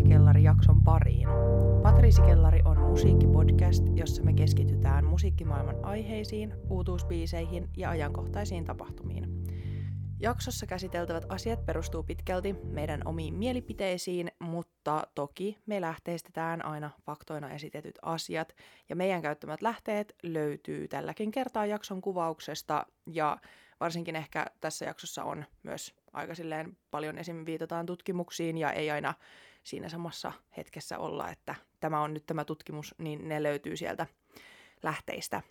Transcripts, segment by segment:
Patriisikellari-jakson pariin. Patriisikellari on musiikkipodcast, jossa me keskitytään musiikkimaailman aiheisiin, uutuusbiiseihin ja ajankohtaisiin tapahtumiin. Jaksossa käsiteltävät asiat perustuu pitkälti meidän omiin mielipiteisiin, mutta toki me lähteistetään aina faktoina esitetyt asiat, ja meidän käyttämät lähteet löytyy tälläkin kertaa jakson kuvauksesta, ja varsinkin ehkä tässä jaksossa on myös aika silleen paljon esim. viitataan tutkimuksiin, ja ei aina siinä samassa hetkessä olla, että tämä on nyt tämä tutkimus, niin ne löytyy sieltä lähteistä.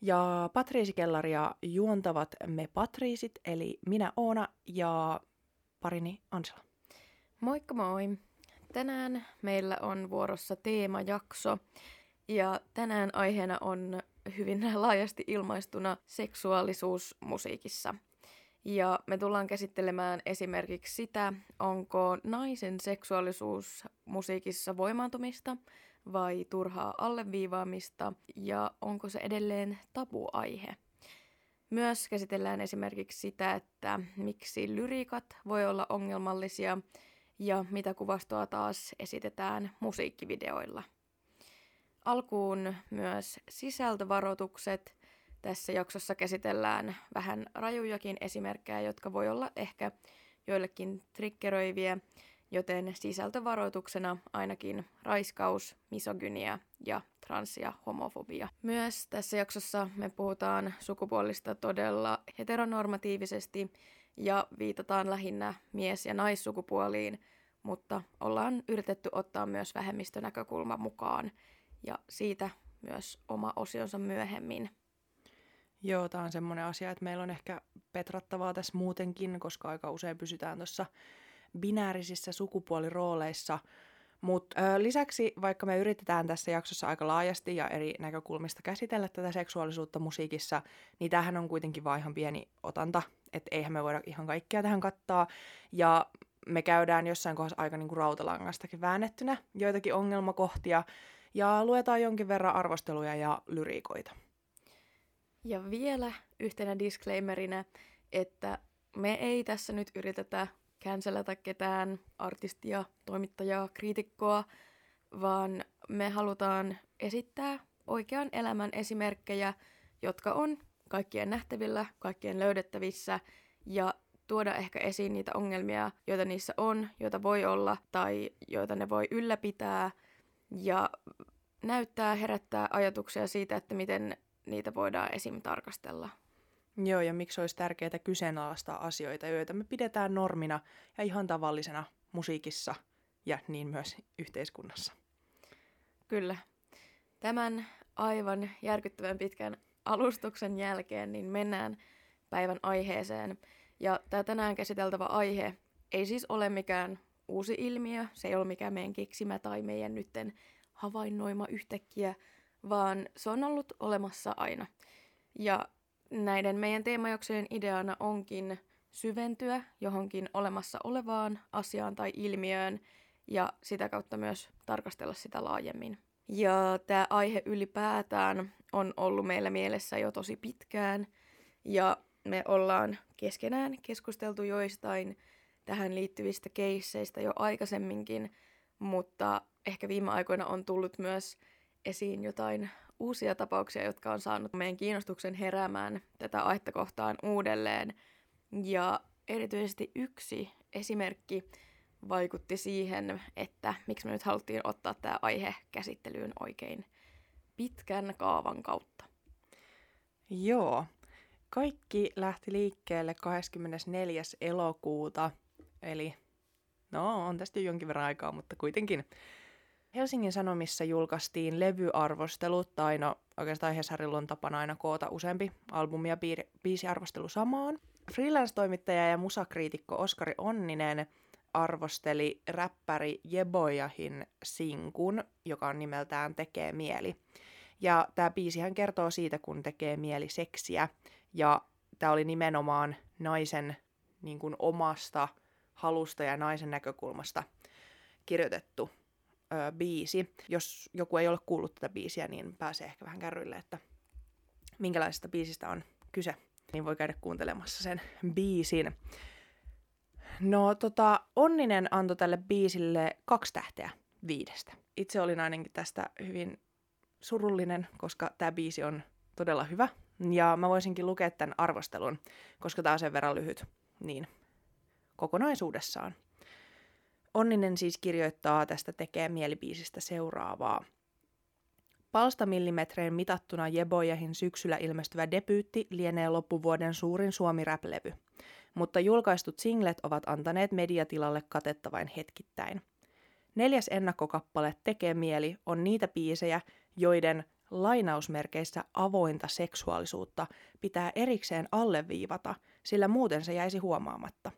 Ja Patriisikellaria juontavat me Patriisit, eli minä Oona ja parini Ansela. Moikka moi! Tänään meillä on vuorossa teemajakso ja tänään aiheena on hyvin laajasti ilmaistuna seksuaalisuus musiikissa. Ja me tullaan käsittelemään esimerkiksi sitä, onko naisen seksuaalisuus musiikissa voimaantumista – vai turhaa alleviivaamista ja onko se edelleen tabuaihe. Myös käsitellään esimerkiksi sitä, että miksi lyriikat voi olla ongelmallisia ja mitä kuvastoa taas esitetään musiikkivideoilla. Alkuun myös sisältövaroitukset. Tässä jaksossa käsitellään vähän rajujakin esimerkkejä, jotka voi olla ehkä joillekin triggeröiviä joten sisältövaroituksena ainakin raiskaus, misogynia ja trans- ja homofobia. Myös tässä jaksossa me puhutaan sukupuolista todella heteronormatiivisesti ja viitataan lähinnä mies- ja naissukupuoliin, mutta ollaan yritetty ottaa myös vähemmistönäkökulma mukaan ja siitä myös oma osionsa myöhemmin. Joo, tämä on semmoinen asia, että meillä on ehkä petrattavaa tässä muutenkin, koska aika usein pysytään tuossa binäärisissä sukupuolirooleissa. Mutta lisäksi, vaikka me yritetään tässä jaksossa aika laajasti ja eri näkökulmista käsitellä tätä seksuaalisuutta musiikissa, niin tämähän on kuitenkin vain ihan pieni otanta, että eihän me voida ihan kaikkea tähän kattaa. Ja me käydään jossain kohdassa aika niinku rautalangastakin väännettynä joitakin ongelmakohtia ja luetaan jonkin verran arvosteluja ja lyriikoita. Ja vielä yhtenä disclaimerina, että me ei tässä nyt yritetä cancelata ketään artistia, toimittajaa, kriitikkoa, vaan me halutaan esittää oikean elämän esimerkkejä, jotka on kaikkien nähtävillä, kaikkien löydettävissä ja tuoda ehkä esiin niitä ongelmia, joita niissä on, joita voi olla tai joita ne voi ylläpitää ja näyttää, herättää ajatuksia siitä, että miten niitä voidaan esim. tarkastella. Joo, ja miksi olisi tärkeää kyseenalaistaa asioita, joita me pidetään normina ja ihan tavallisena musiikissa ja niin myös yhteiskunnassa. Kyllä. Tämän aivan järkyttävän pitkän alustuksen jälkeen niin mennään päivän aiheeseen. Ja tämä tänään käsiteltävä aihe ei siis ole mikään uusi ilmiö, se ei ole mikään meidän keksimä tai meidän nytten havainnoima yhtäkkiä, vaan se on ollut olemassa aina. Ja näiden meidän teemajaksojen ideana onkin syventyä johonkin olemassa olevaan asiaan tai ilmiöön ja sitä kautta myös tarkastella sitä laajemmin. Ja tämä aihe ylipäätään on ollut meillä mielessä jo tosi pitkään ja me ollaan keskenään keskusteltu joistain tähän liittyvistä keisseistä jo aikaisemminkin, mutta ehkä viime aikoina on tullut myös esiin jotain uusia tapauksia, jotka on saanut meidän kiinnostuksen heräämään tätä aihetta kohtaan uudelleen. Ja erityisesti yksi esimerkki vaikutti siihen, että miksi me nyt haluttiin ottaa tämä aihe käsittelyyn oikein pitkän kaavan kautta. Joo. Kaikki lähti liikkeelle 24. elokuuta, eli no on tästä jo jonkin verran aikaa, mutta kuitenkin Helsingin Sanomissa julkaistiin levyarvostelut, tai no oikeastaan Hesarilla on tapana aina koota useampi albumi ja biisiarvostelu samaan. Freelance-toimittaja ja musakriitikko Oskari Onninen arvosteli räppäri Jebojahin sinkun, joka on nimeltään Tekee mieli. Ja tämä biisihän kertoo siitä, kun tekee mieli seksiä. Ja tämä oli nimenomaan naisen niin kuin omasta halusta ja naisen näkökulmasta kirjoitettu ö, biisi. Jos joku ei ole kuullut tätä biisiä, niin pääsee ehkä vähän kärryille, että minkälaisesta biisistä on kyse. Niin voi käydä kuuntelemassa sen biisin. No tota, Onninen antoi tälle biisille kaksi tähteä viidestä. Itse olin ainakin tästä hyvin surullinen, koska tämä biisi on todella hyvä. Ja mä voisinkin lukea tämän arvostelun, koska tämä on sen verran lyhyt. Niin, kokonaisuudessaan. Onninen siis kirjoittaa tästä tekee mielibiisistä seuraavaa. Palstamillimetrein mitattuna Jebojahin syksyllä ilmestyvä debyytti lienee loppuvuoden suurin suomi rap-levy, mutta julkaistut singlet ovat antaneet mediatilalle katetta vain hetkittäin. Neljäs ennakkokappale Tekee mieli on niitä biisejä, joiden lainausmerkeissä avointa seksuaalisuutta pitää erikseen alleviivata, sillä muuten se jäisi huomaamatta.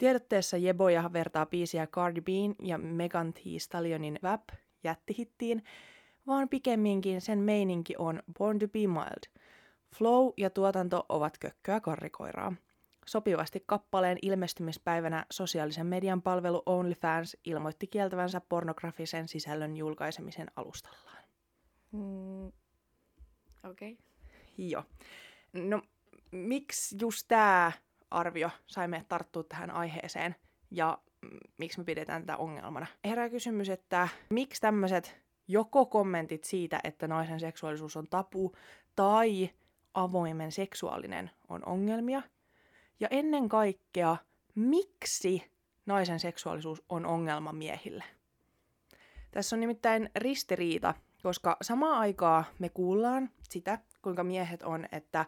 Tiedotteessa Jeboja vertaa biisiä Cardi Bean ja Megan Thee Stallionin Vap jättihittiin, vaan pikemminkin sen meininki on Born to be mild. Flow ja tuotanto ovat kökköä karrikoiraa. Sopivasti kappaleen ilmestymispäivänä sosiaalisen median palvelu OnlyFans ilmoitti kieltävänsä pornografisen sisällön julkaisemisen alustallaan. Mm, Okei. Okay. Joo. No, miksi just tämä arvio sai meidät tarttua tähän aiheeseen ja miksi me pidetään tätä ongelmana? Herää kysymys, että miksi tämmöiset joko kommentit siitä, että naisen seksuaalisuus on tapu tai avoimen seksuaalinen on ongelmia? Ja ennen kaikkea, miksi naisen seksuaalisuus on ongelma miehille? Tässä on nimittäin ristiriita, koska samaan aikaa me kuullaan sitä, kuinka miehet on, että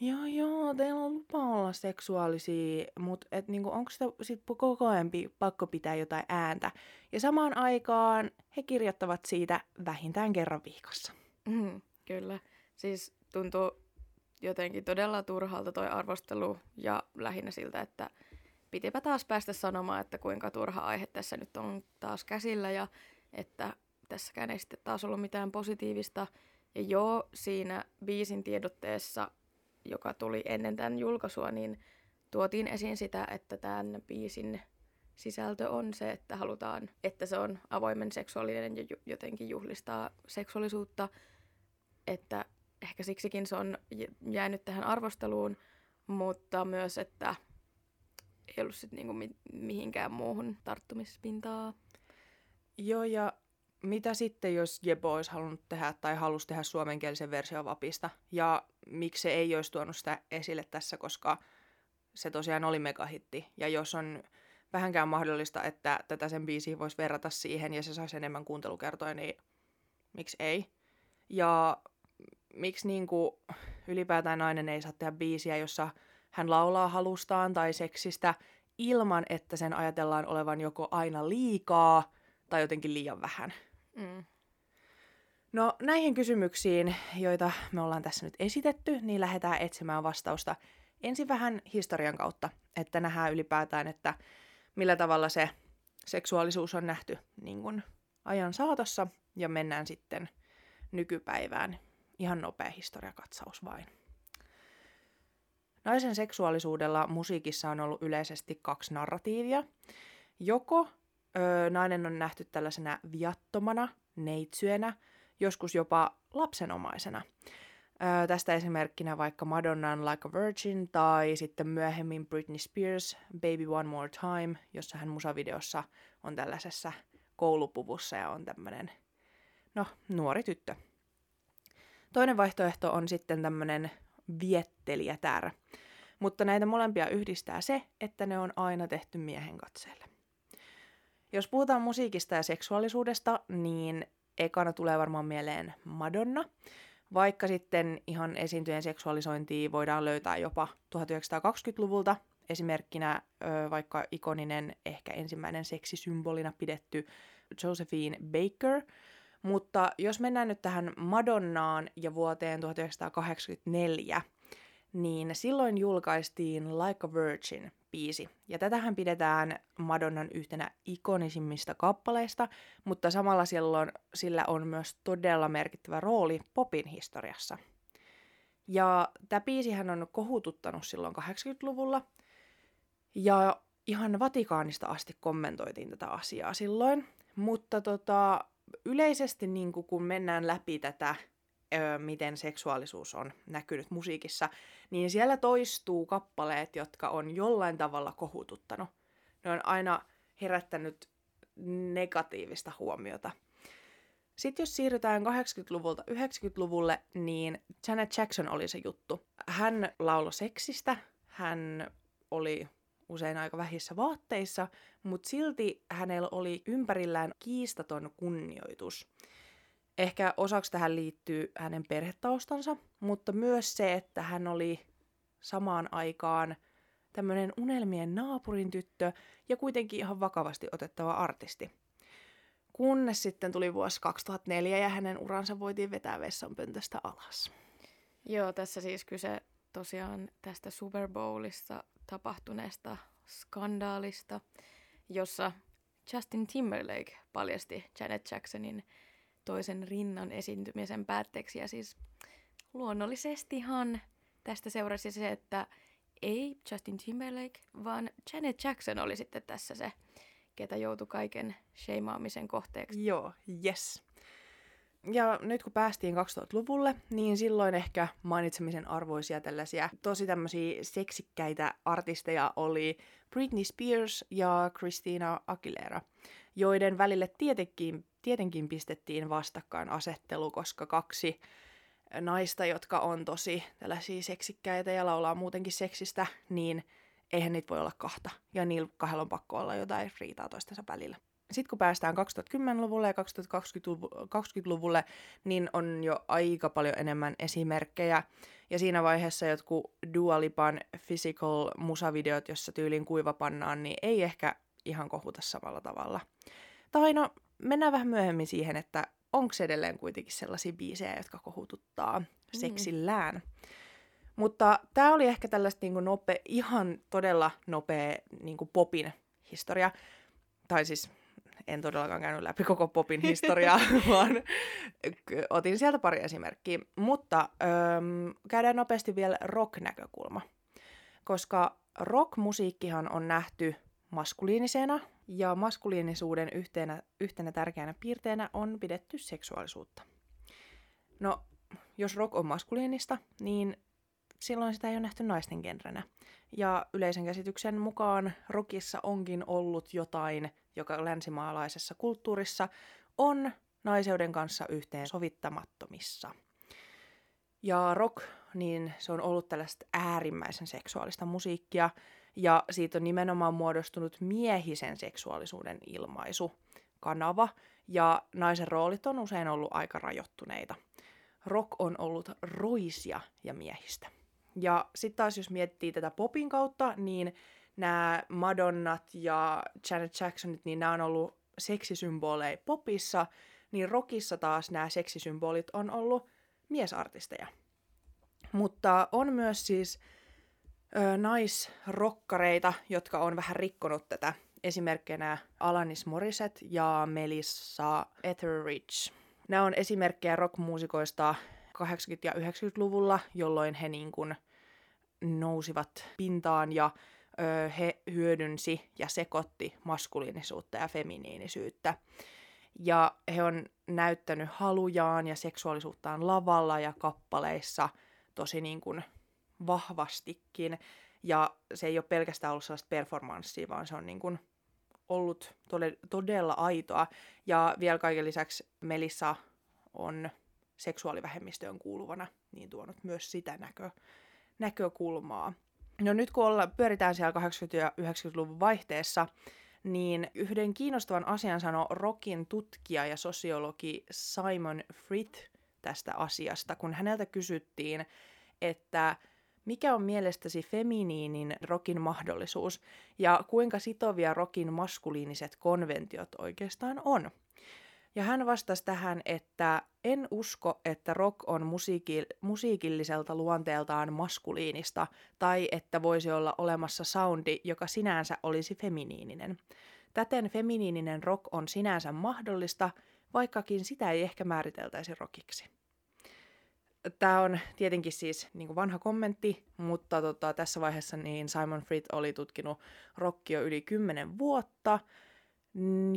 joo joo, teillä on lupa olla seksuaalisia, mutta niinku, onko sitä sit koko ajan pakko pitää jotain ääntä? Ja samaan aikaan he kirjoittavat siitä vähintään kerran viikossa. Mm, kyllä. Siis tuntuu jotenkin todella turhalta toi arvostelu ja lähinnä siltä, että pitipä taas päästä sanomaan, että kuinka turha aihe tässä nyt on taas käsillä ja että tässäkään ei sitten taas ollut mitään positiivista. Ja joo, siinä biisin tiedotteessa, joka tuli ennen tämän julkaisua, niin tuotiin esiin sitä, että tämän biisin sisältö on se, että halutaan, että se on avoimen seksuaalinen ja jotenkin juhlistaa seksuaalisuutta, että ehkä siksikin se on jäänyt tähän arvosteluun, mutta myös, että ei ollut sitten niinku mi- mihinkään muuhun tarttumispintaa. Joo, ja mitä sitten, jos Jebo olisi halunnut tehdä tai halusi tehdä suomenkielisen version Vapista? Ja miksi se ei olisi tuonut sitä esille tässä, koska se tosiaan oli megahitti. Ja jos on vähänkään mahdollista, että tätä sen biisiä voisi verrata siihen ja se saisi enemmän kuuntelukertoja, niin miksi ei? Ja miksi niin kuin ylipäätään nainen ei saa tehdä biisiä, jossa hän laulaa halustaan tai seksistä ilman, että sen ajatellaan olevan joko aina liikaa tai jotenkin liian vähän. Mm. No näihin kysymyksiin, joita me ollaan tässä nyt esitetty, niin lähdetään etsimään vastausta ensin vähän historian kautta, että nähdään ylipäätään, että millä tavalla se seksuaalisuus on nähty niin kuin ajan saatossa ja mennään sitten nykypäivään. Ihan nopea historiakatsaus vain. Naisen seksuaalisuudella musiikissa on ollut yleisesti kaksi narratiivia. Joko ö, nainen on nähty tällaisena viattomana, neitsyenä, joskus jopa lapsenomaisena. Ö, tästä esimerkkinä vaikka Madonnan Like a Virgin tai sitten myöhemmin Britney Spears Baby One More Time, jossa hän musavideossa on tällaisessa koulupuvussa ja on tämmöinen, no, nuori tyttö. Toinen vaihtoehto on sitten tämmöinen viettelijätär, mutta näitä molempia yhdistää se, että ne on aina tehty miehen katseelle. Jos puhutaan musiikista ja seksuaalisuudesta, niin ekana tulee varmaan mieleen Madonna, vaikka sitten ihan esiintyjen seksuaalisointia voidaan löytää jopa 1920-luvulta, esimerkkinä vaikka ikoninen, ehkä ensimmäinen seksisymbolina pidetty Josephine Baker. Mutta jos mennään nyt tähän Madonnaan ja vuoteen 1984, niin silloin julkaistiin Like a Virgin biisi. Ja tätähän pidetään Madonnan yhtenä ikonisimmista kappaleista, mutta samalla silloin sillä on myös todella merkittävä rooli popin historiassa. Ja tämä biisihän on kohututtanut silloin 80-luvulla, ja ihan Vatikaanista asti kommentoitiin tätä asiaa silloin, mutta tota, yleisesti niin kun mennään läpi tätä miten seksuaalisuus on näkynyt musiikissa, niin siellä toistuu kappaleet, jotka on jollain tavalla kohututtanut. Ne on aina herättänyt negatiivista huomiota. Sitten jos siirrytään 80-luvulta 90-luvulle, niin Janet Jackson oli se juttu. Hän lauloi seksistä, hän oli usein aika vähissä vaatteissa, mutta silti hänellä oli ympärillään kiistaton kunnioitus. Ehkä osaksi tähän liittyy hänen perhetaustansa, mutta myös se, että hän oli samaan aikaan tämmöinen unelmien naapurin tyttö ja kuitenkin ihan vakavasti otettava artisti. Kunnes sitten tuli vuosi 2004 ja hänen uransa voitiin vetää vessanpöntöstä alas. Joo, tässä siis kyse tosiaan tästä Super Bowlissa tapahtuneesta skandaalista, jossa Justin Timberlake paljasti Janet Jacksonin toisen rinnan esiintymisen päätteeksi. Ja siis luonnollisestihan tästä seurasi se, että ei Justin Timberlake, vaan Janet Jackson oli sitten tässä se, ketä joutui kaiken sheimaamisen kohteeksi. Joo, yes. Ja nyt kun päästiin 2000-luvulle, niin silloin ehkä mainitsemisen arvoisia tällaisia tosi tämmöisiä seksikkäitä artisteja oli Britney Spears ja Christina Aguilera, joiden välille tietenkin, tietenkin pistettiin vastakkain asettelu, koska kaksi naista, jotka on tosi tällaisia seksikkäitä ja laulaa muutenkin seksistä, niin eihän niitä voi olla kahta. Ja niillä kahdella on pakko olla jotain riitaa toistensa välillä. Sitten kun päästään 2010-luvulle ja 2020-luvulle, niin on jo aika paljon enemmän esimerkkejä. Ja siinä vaiheessa jotkut Dua Lipan physical musavideot, jossa tyylin kuivapannaan, niin ei ehkä ihan kohuta samalla tavalla. Tai no, mennään vähän myöhemmin siihen, että onko edelleen kuitenkin sellaisia biisejä, jotka kohututtaa mm. seksillään. Mutta tämä oli ehkä tällaista niinku nope, ihan todella nopea niinku popin historia. Tai siis en todellakaan käynyt läpi koko popin historiaa, vaan otin sieltä pari esimerkkiä. Mutta öm, käydään nopeasti vielä rock-näkökulma. Koska rock-musiikkihan on nähty maskuliinisena, ja maskuliinisuuden yhtenä, yhtenä tärkeänä piirteenä on pidetty seksuaalisuutta. No, jos rock on maskuliinista, niin silloin sitä ei ole nähty naisten genrenä. Ja yleisen käsityksen mukaan rockissa onkin ollut jotain, joka länsimaalaisessa kulttuurissa on naiseuden kanssa yhteen sovittamattomissa. Ja rock, niin se on ollut tällaista äärimmäisen seksuaalista musiikkia, ja siitä on nimenomaan muodostunut miehisen seksuaalisuuden ilmaisu, kanava, ja naisen roolit on usein ollut aika rajoittuneita. Rock on ollut roisia ja miehistä. Ja sitten taas jos miettii tätä popin kautta, niin nämä Madonnat ja Janet Jacksonit, niin nämä on ollut seksisymboleja popissa, niin rockissa taas nämä seksisymbolit on ollut miesartisteja. Mutta on myös siis ö, naisrokkareita, jotka on vähän rikkonut tätä. Esimerkkinä Alanis Morissette ja Melissa Etheridge. Nämä on esimerkkejä rockmuusikoista 80- ja 90-luvulla, jolloin he niin kuin nousivat pintaan ja ö, he hyödynsi ja sekoitti maskuliinisuutta ja feminiinisyyttä. Ja he on näyttänyt halujaan ja seksuaalisuuttaan lavalla ja kappaleissa tosi niin kuin vahvastikin. Ja se ei ole pelkästään ollut sellaista performanssia, vaan se on niin kuin ollut todella, todella aitoa. Ja vielä kaiken lisäksi Melissa on seksuaalivähemmistöön kuuluvana niin tuonut myös sitä näkö, näkökulmaa. No nyt kun olla, pyöritään siellä 80- ja 90-luvun vaihteessa, niin yhden kiinnostavan asian sanoi rokin tutkija ja sosiologi Simon Frith tästä asiasta, kun häneltä kysyttiin, että mikä on mielestäsi feminiinin rokin mahdollisuus ja kuinka sitovia rokin maskuliiniset konventiot oikeastaan on. Ja hän vastasi tähän, että en usko, että rock on musiiki- musiikilliselta luonteeltaan maskuliinista tai että voisi olla olemassa soundi, joka sinänsä olisi feminiininen. Täten feminiininen rock on sinänsä mahdollista, vaikkakin sitä ei ehkä määriteltäisi rockiksi. Tämä on tietenkin siis niin vanha kommentti, mutta tota, tässä vaiheessa niin Simon Frith oli tutkinut rockia yli 10 vuotta –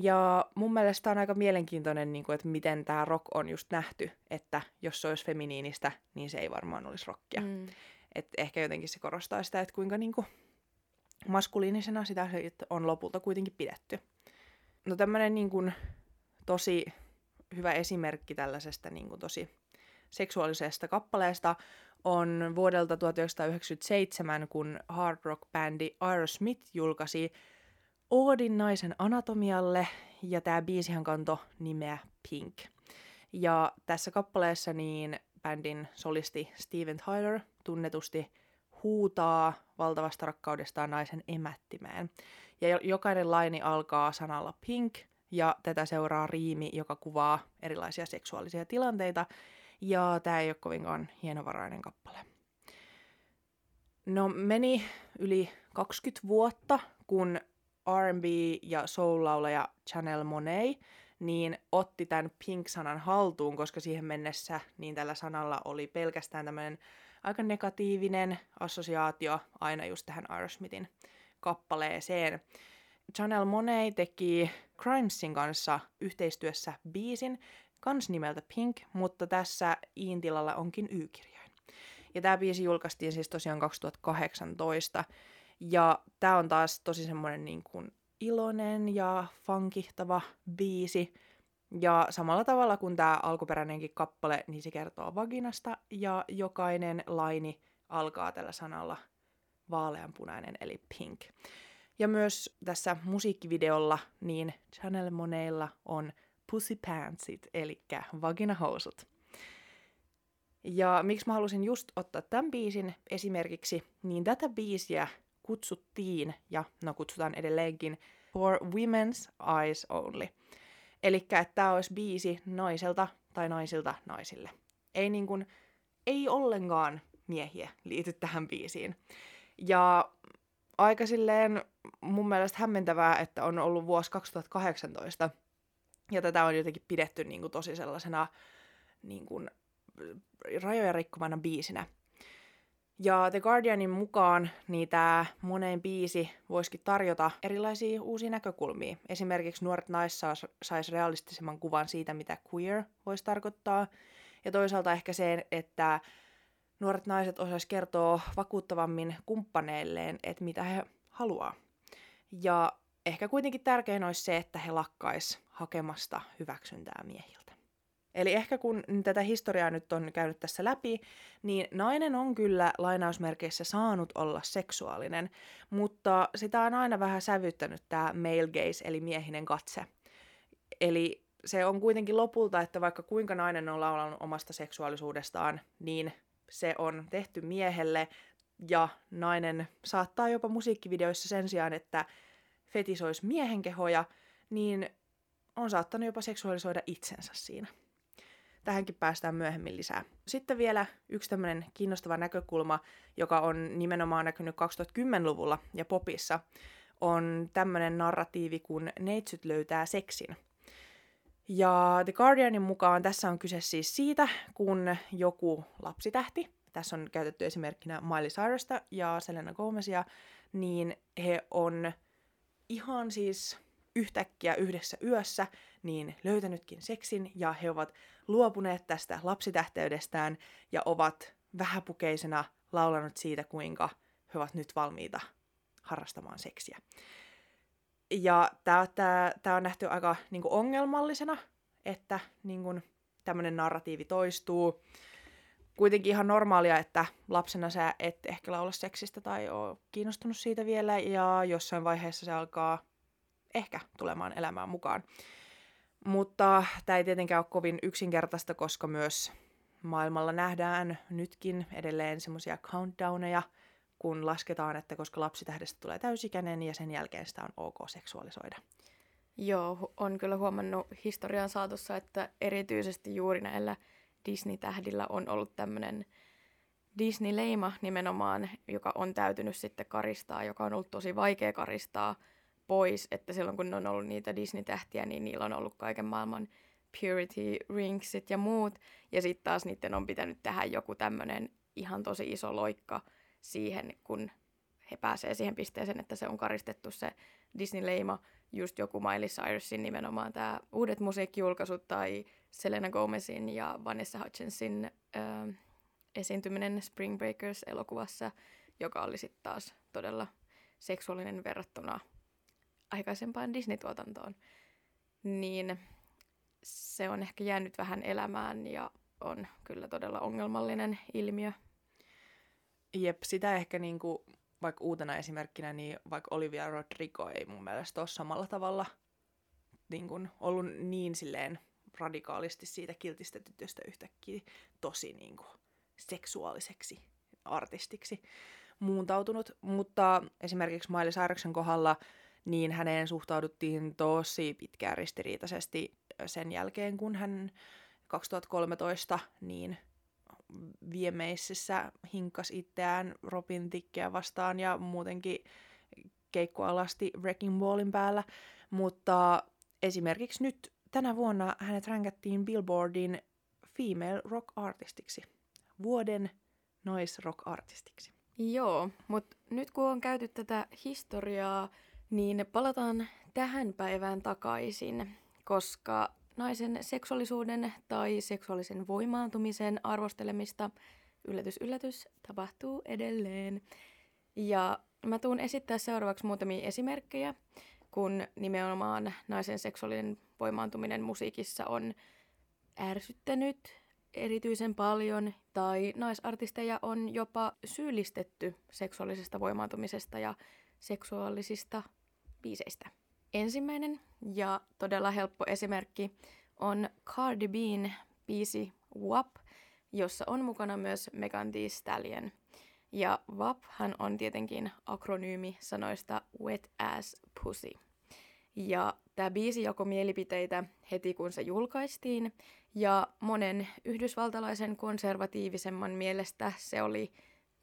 Ja mun mielestä on aika mielenkiintoinen, niin kuin, että miten tämä rock on just nähty, että jos se olisi feminiinistä, niin se ei varmaan olisi rockia. Mm. Et ehkä jotenkin se korostaa sitä, että kuinka niin kuin, maskuliinisena sitä on lopulta kuitenkin pidetty. No tämmöinen niin kuin, tosi hyvä esimerkki tällaisesta niin kuin, tosi seksuaalisesta kappaleesta on vuodelta 1997, kun hard rock-bändi Aerosmith julkaisi Oodin naisen anatomialle, ja tämä biisihän kanto nimeä Pink. Ja tässä kappaleessa niin bändin solisti Steven Tyler tunnetusti huutaa valtavasta rakkaudestaan naisen emättimeen. Ja jokainen laini alkaa sanalla pink, ja tätä seuraa riimi, joka kuvaa erilaisia seksuaalisia tilanteita, ja tämä ei ole kovinkaan hienovarainen kappale. No meni yli 20 vuotta, kun R&B- ja soul-laulaja Chanel Monet niin otti tämän Pink-sanan haltuun, koska siihen mennessä niin tällä sanalla oli pelkästään tämmöinen aika negatiivinen assosiaatio aina just tähän Aerosmithin kappaleeseen. Chanel Monet teki Crimesin kanssa yhteistyössä biisin, kans nimeltä Pink, mutta tässä Iin tilalla onkin Y-kirjain. Ja tämä biisi julkaistiin siis tosiaan 2018, ja tämä on taas tosi semmoinen niin kuin iloinen ja funkihtava biisi. Ja samalla tavalla kuin tämä alkuperäinenkin kappale, niin se kertoo vaginasta ja jokainen laini alkaa tällä sanalla vaaleanpunainen eli pink. Ja myös tässä musiikkivideolla niin Chanel Moneilla on pussy pantsit, eli vaginahousut. Ja miksi mä halusin just ottaa tämän biisin esimerkiksi, niin tätä biisiä kutsuttiin, ja no kutsutaan edelleenkin, For Women's Eyes Only. Eli että tämä olisi biisi naiselta tai naisilta naisille. Ei, niin kuin, ei ollenkaan miehiä liity tähän biisiin. Ja aika silleen mun mielestä hämmentävää, että on ollut vuosi 2018, ja tätä on jotenkin pidetty niin kuin tosi sellaisena niin kuin, rajoja rikkovana biisinä. Ja The Guardianin mukaan niin tämä moneen biisi voisikin tarjota erilaisia uusia näkökulmia. Esimerkiksi nuoret naiset sais realistisemman kuvan siitä, mitä queer voisi tarkoittaa. Ja toisaalta ehkä se, että nuoret naiset osaisi kertoa vakuuttavammin kumppaneilleen, että mitä he haluaa. Ja ehkä kuitenkin tärkein olisi se, että he lakkais hakemasta hyväksyntää miehiltä. Eli ehkä kun tätä historiaa nyt on käynyt tässä läpi, niin nainen on kyllä lainausmerkeissä saanut olla seksuaalinen, mutta sitä on aina vähän sävyttänyt tämä male gaze, eli miehinen katse. Eli se on kuitenkin lopulta, että vaikka kuinka nainen on laulanut omasta seksuaalisuudestaan, niin se on tehty miehelle, ja nainen saattaa jopa musiikkivideoissa sen sijaan, että fetisoisi miehen kehoja, niin on saattanut jopa seksuaalisoida itsensä siinä. Tähänkin päästään myöhemmin lisää. Sitten vielä yksi tämmöinen kiinnostava näkökulma, joka on nimenomaan näkynyt 2010-luvulla ja popissa, on tämmöinen narratiivi, kun neitsyt löytää seksin. Ja The Guardianin mukaan tässä on kyse siis siitä, kun joku lapsitähti, tässä on käytetty esimerkkinä Miley Cyrusta ja Selena Gomezia, niin he on ihan siis yhtäkkiä yhdessä yössä niin löytänytkin seksin ja he ovat luopuneet tästä lapsitähteydestään ja ovat vähäpukeisena laulanut siitä, kuinka he ovat nyt valmiita harrastamaan seksiä. Ja tämä on nähty aika niin kuin, ongelmallisena, että niin kuin, tämmöinen narratiivi toistuu. Kuitenkin ihan normaalia, että lapsena sä et ehkä laula seksistä tai ole kiinnostunut siitä vielä, ja jossain vaiheessa se alkaa ehkä tulemaan elämään mukaan. Mutta tämä ei tietenkään ole kovin yksinkertaista, koska myös maailmalla nähdään nytkin edelleen semmoisia countdowneja, kun lasketaan, että koska lapsitähdestä tulee täysikäinen ja sen jälkeen sitä on ok seksuaalisoida. Joo, on kyllä huomannut historian saatossa, että erityisesti juuri näillä Disney-tähdillä on ollut tämmöinen Disney-leima nimenomaan, joka on täytynyt sitten karistaa, joka on ollut tosi vaikea karistaa – pois, että silloin kun on ollut niitä Disney-tähtiä, niin niillä on ollut kaiken maailman purity ringsit ja muut, ja sitten taas niiden on pitänyt tehdä joku tämmöinen ihan tosi iso loikka siihen, kun he pääsee siihen pisteeseen, että se on karistettu se Disney-leima, just joku Miley Cyrusin nimenomaan tämä uudet musiikkijulkaisut tai Selena Gomezin ja Vanessa Hutchinsin ö, esiintyminen Spring Breakers-elokuvassa, joka oli sitten taas todella seksuaalinen verrattuna aikaisempaan Disney-tuotantoon, niin se on ehkä jäänyt vähän elämään ja on kyllä todella ongelmallinen ilmiö. Jep, sitä ehkä niinku, vaikka uutena esimerkkinä, niin vaikka Olivia Rodrigo ei mun mielestä ole samalla tavalla niin kuin, ollut niin silleen radikaalisti siitä kiltistetystä yhtäkkiä tosi niin kuin, seksuaaliseksi artistiksi muuntautunut. Mutta esimerkiksi Miley Cyrusin kohdalla niin häneen suhtauduttiin tosi pitkään ristiriitaisesti sen jälkeen, kun hän 2013 niin viemeisessä hinkas itseään Robin Tickeä vastaan ja muutenkin keikkoalasti Wrecking Ballin päällä. Mutta esimerkiksi nyt tänä vuonna hänet ränkättiin Billboardin Female Rock Artistiksi. Vuoden naisrock artistiksi. Joo, mutta nyt kun on käyty tätä historiaa, niin palataan tähän päivään takaisin, koska naisen seksuaalisuuden tai seksuaalisen voimaantumisen arvostelemista, yllätys yllätys, tapahtuu edelleen. Ja mä tuun esittää seuraavaksi muutamia esimerkkejä, kun nimenomaan naisen seksuaalinen voimaantuminen musiikissa on ärsyttänyt erityisen paljon, tai naisartisteja on jopa syyllistetty seksuaalisesta voimaantumisesta ja seksuaalisista biiseistä. Ensimmäinen ja todella helppo esimerkki on Cardi B:n biisi WAP, jossa on mukana myös Megan Thee Stallion. Ja WAP hän on tietenkin akronyymi sanoista Wet Ass Pussy. Ja tämä biisi jakoi mielipiteitä heti kun se julkaistiin, ja monen yhdysvaltalaisen konservatiivisemman mielestä se oli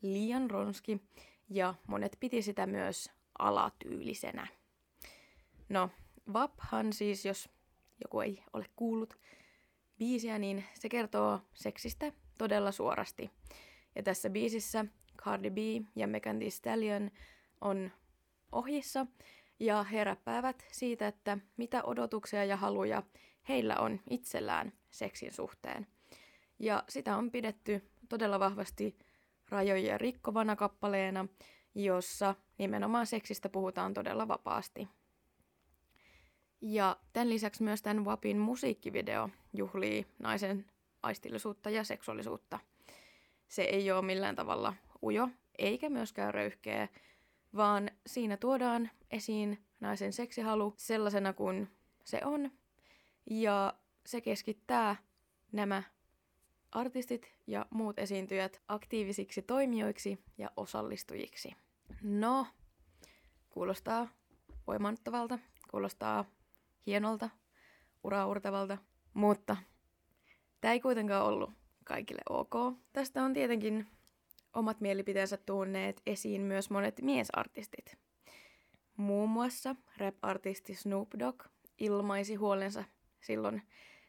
liian ronski, ja monet piti sitä myös alatyylisenä. No, Vaphan siis, jos joku ei ole kuullut biisiä, niin se kertoo seksistä todella suorasti. Ja tässä biisissä Cardi B ja Megan Thee Stallion on ohjissa ja he räppäävät siitä, että mitä odotuksia ja haluja heillä on itsellään seksin suhteen. Ja sitä on pidetty todella vahvasti rajoja rikkovana kappaleena, jossa nimenomaan seksistä puhutaan todella vapaasti. Ja tämän lisäksi myös tämän WAPin musiikkivideo juhlii naisen aistillisuutta ja seksuaalisuutta. Se ei ole millään tavalla ujo, eikä myöskään röyhkeä, vaan siinä tuodaan esiin naisen seksihalu sellaisena kuin se on, ja se keskittää nämä artistit ja muut esiintyjät aktiivisiksi toimijoiksi ja osallistujiksi. No, kuulostaa voimannuttavalta, kuulostaa hienolta, uraurtavalta, mutta tämä ei kuitenkaan ollut kaikille ok. Tästä on tietenkin omat mielipiteensä tuoneet esiin myös monet miesartistit. Muun muassa rap-artisti Snoop Dogg ilmaisi huolensa silloin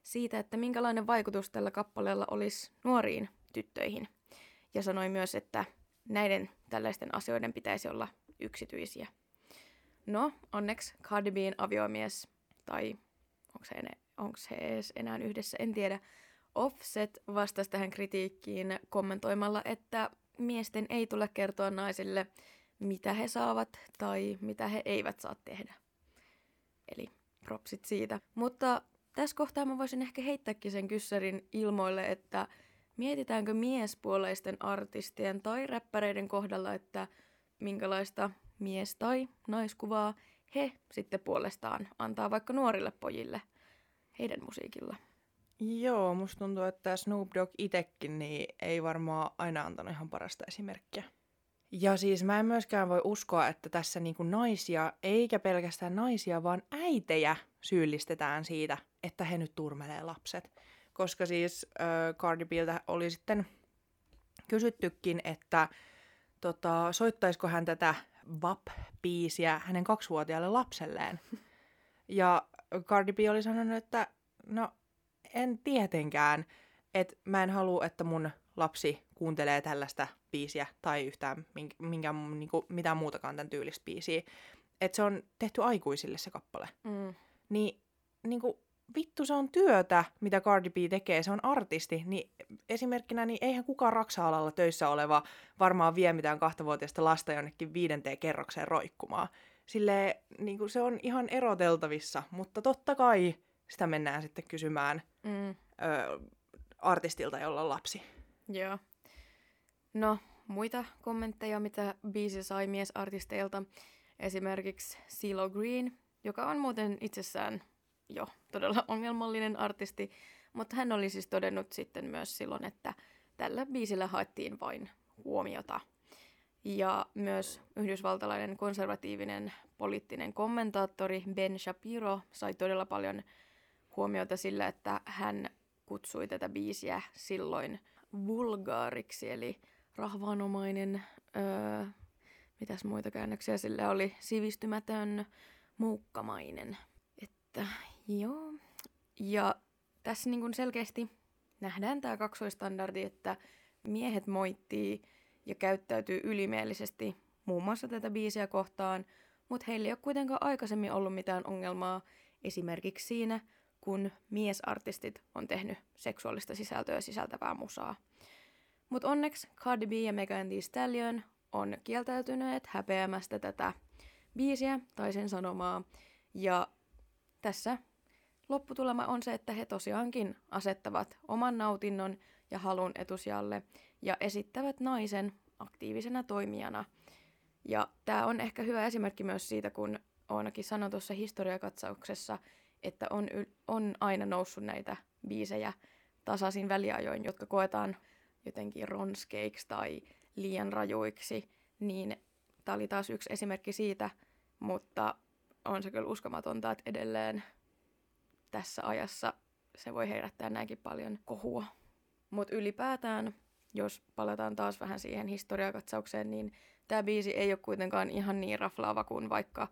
siitä, että minkälainen vaikutus tällä kappaleella olisi nuoriin tyttöihin. Ja sanoi myös, että näiden tällaisten asioiden pitäisi olla yksityisiä. No, onneksi Cardi B:n aviomies tai onko se, onko he edes enää yhdessä, en tiedä. Offset vastasi tähän kritiikkiin kommentoimalla, että miesten ei tule kertoa naisille, mitä he saavat tai mitä he eivät saa tehdä. Eli propsit siitä. Mutta tässä kohtaa mä voisin ehkä heittääkin sen kyssärin ilmoille, että mietitäänkö miespuoleisten artistien tai räppäreiden kohdalla, että minkälaista mies- tai naiskuvaa he sitten puolestaan antaa vaikka nuorille pojille heidän musiikilla. Joo, musta tuntuu, että Snoop Dogg itekin niin ei varmaan aina antanut ihan parasta esimerkkiä. Ja siis mä en myöskään voi uskoa, että tässä niinku naisia, eikä pelkästään naisia, vaan äitejä syyllistetään siitä, että he nyt turmelee lapset. Koska siis äh, Cardi Biltä oli sitten kysyttykin, että tota, soittaisiko hän tätä VAP-biisiä hänen kaksivuotiaalle lapselleen. Ja Cardi B oli sanonut, että no en tietenkään, että mä en halua, että mun lapsi kuuntelee tällaista biisiä tai yhtään minkä, minkä, niin kuin, mitään muutakaan tämän tyylistä biisiä. Että se on tehty aikuisille se kappale. Mm. Niin, niin kuin, vittu se on työtä, mitä Cardi B tekee, se on artisti, niin esimerkkinä, niin eihän kukaan raksa-alalla töissä oleva varmaan vie mitään kahtavuotiaista lasta jonnekin viidenteen kerrokseen roikkumaan. Sille niin kuin se on ihan eroteltavissa, mutta totta kai sitä mennään sitten kysymään Mm. ö, artistilta, jolla on lapsi. Joo. No, muita kommentteja, mitä biisi sai miesartisteilta. Esimerkiksi CeeLo Green, joka on muuten itsessään jo todella ongelmallinen artisti, mutta hän oli siis todennut sitten myös silloin, että tällä biisillä haettiin vain huomiota. Ja myös yhdysvaltalainen konservatiivinen poliittinen kommentaattori Ben Shapiro sai todella paljon huomiota sillä, että hän kutsui tätä biisiä silloin vulgaariksi, eli rahvaanomainen, öö, mitäs muita käännöksiä sille oli, sivistymätön, muukkamainen. Että joo. Ja tässä niin kuin selkeästi nähdään tämä kaksoistandardi, että miehet moittii ja käyttäytyy ylimielisesti muun muassa tätä biisiä kohtaan, mutta heillä ei ole kuitenkaan aikaisemmin ollut mitään ongelmaa esimerkiksi siinä, kun miesartistit on tehnyt seksuaalista sisältöä sisältävää musaa. Mutta onneksi Cardi B ja Megan Thee Stallion on kieltäytyneet häpeämästä tätä biisiä tai sen sanomaa. Ja tässä lopputulema on se, että he tosiaankin asettavat oman nautinnon ja halun etusijalle ja esittävät naisen aktiivisena toimijana. Ja tämä on ehkä hyvä esimerkki myös siitä, kun Oonakin sanoi tuossa historiakatsauksessa, että on, on aina noussut näitä biisejä tasaisin väliajoin, jotka koetaan jotenkin ronskeiksi tai liian rajuiksi, niin tämä oli taas yksi esimerkki siitä, mutta on se kyllä uskomatonta, että edelleen tässä ajassa se voi herättää näinkin paljon kohua. Mutta ylipäätään, jos palataan taas vähän siihen historiakatsaukseen, niin tämä biisi ei ole kuitenkaan ihan niin raflaava kuin vaikka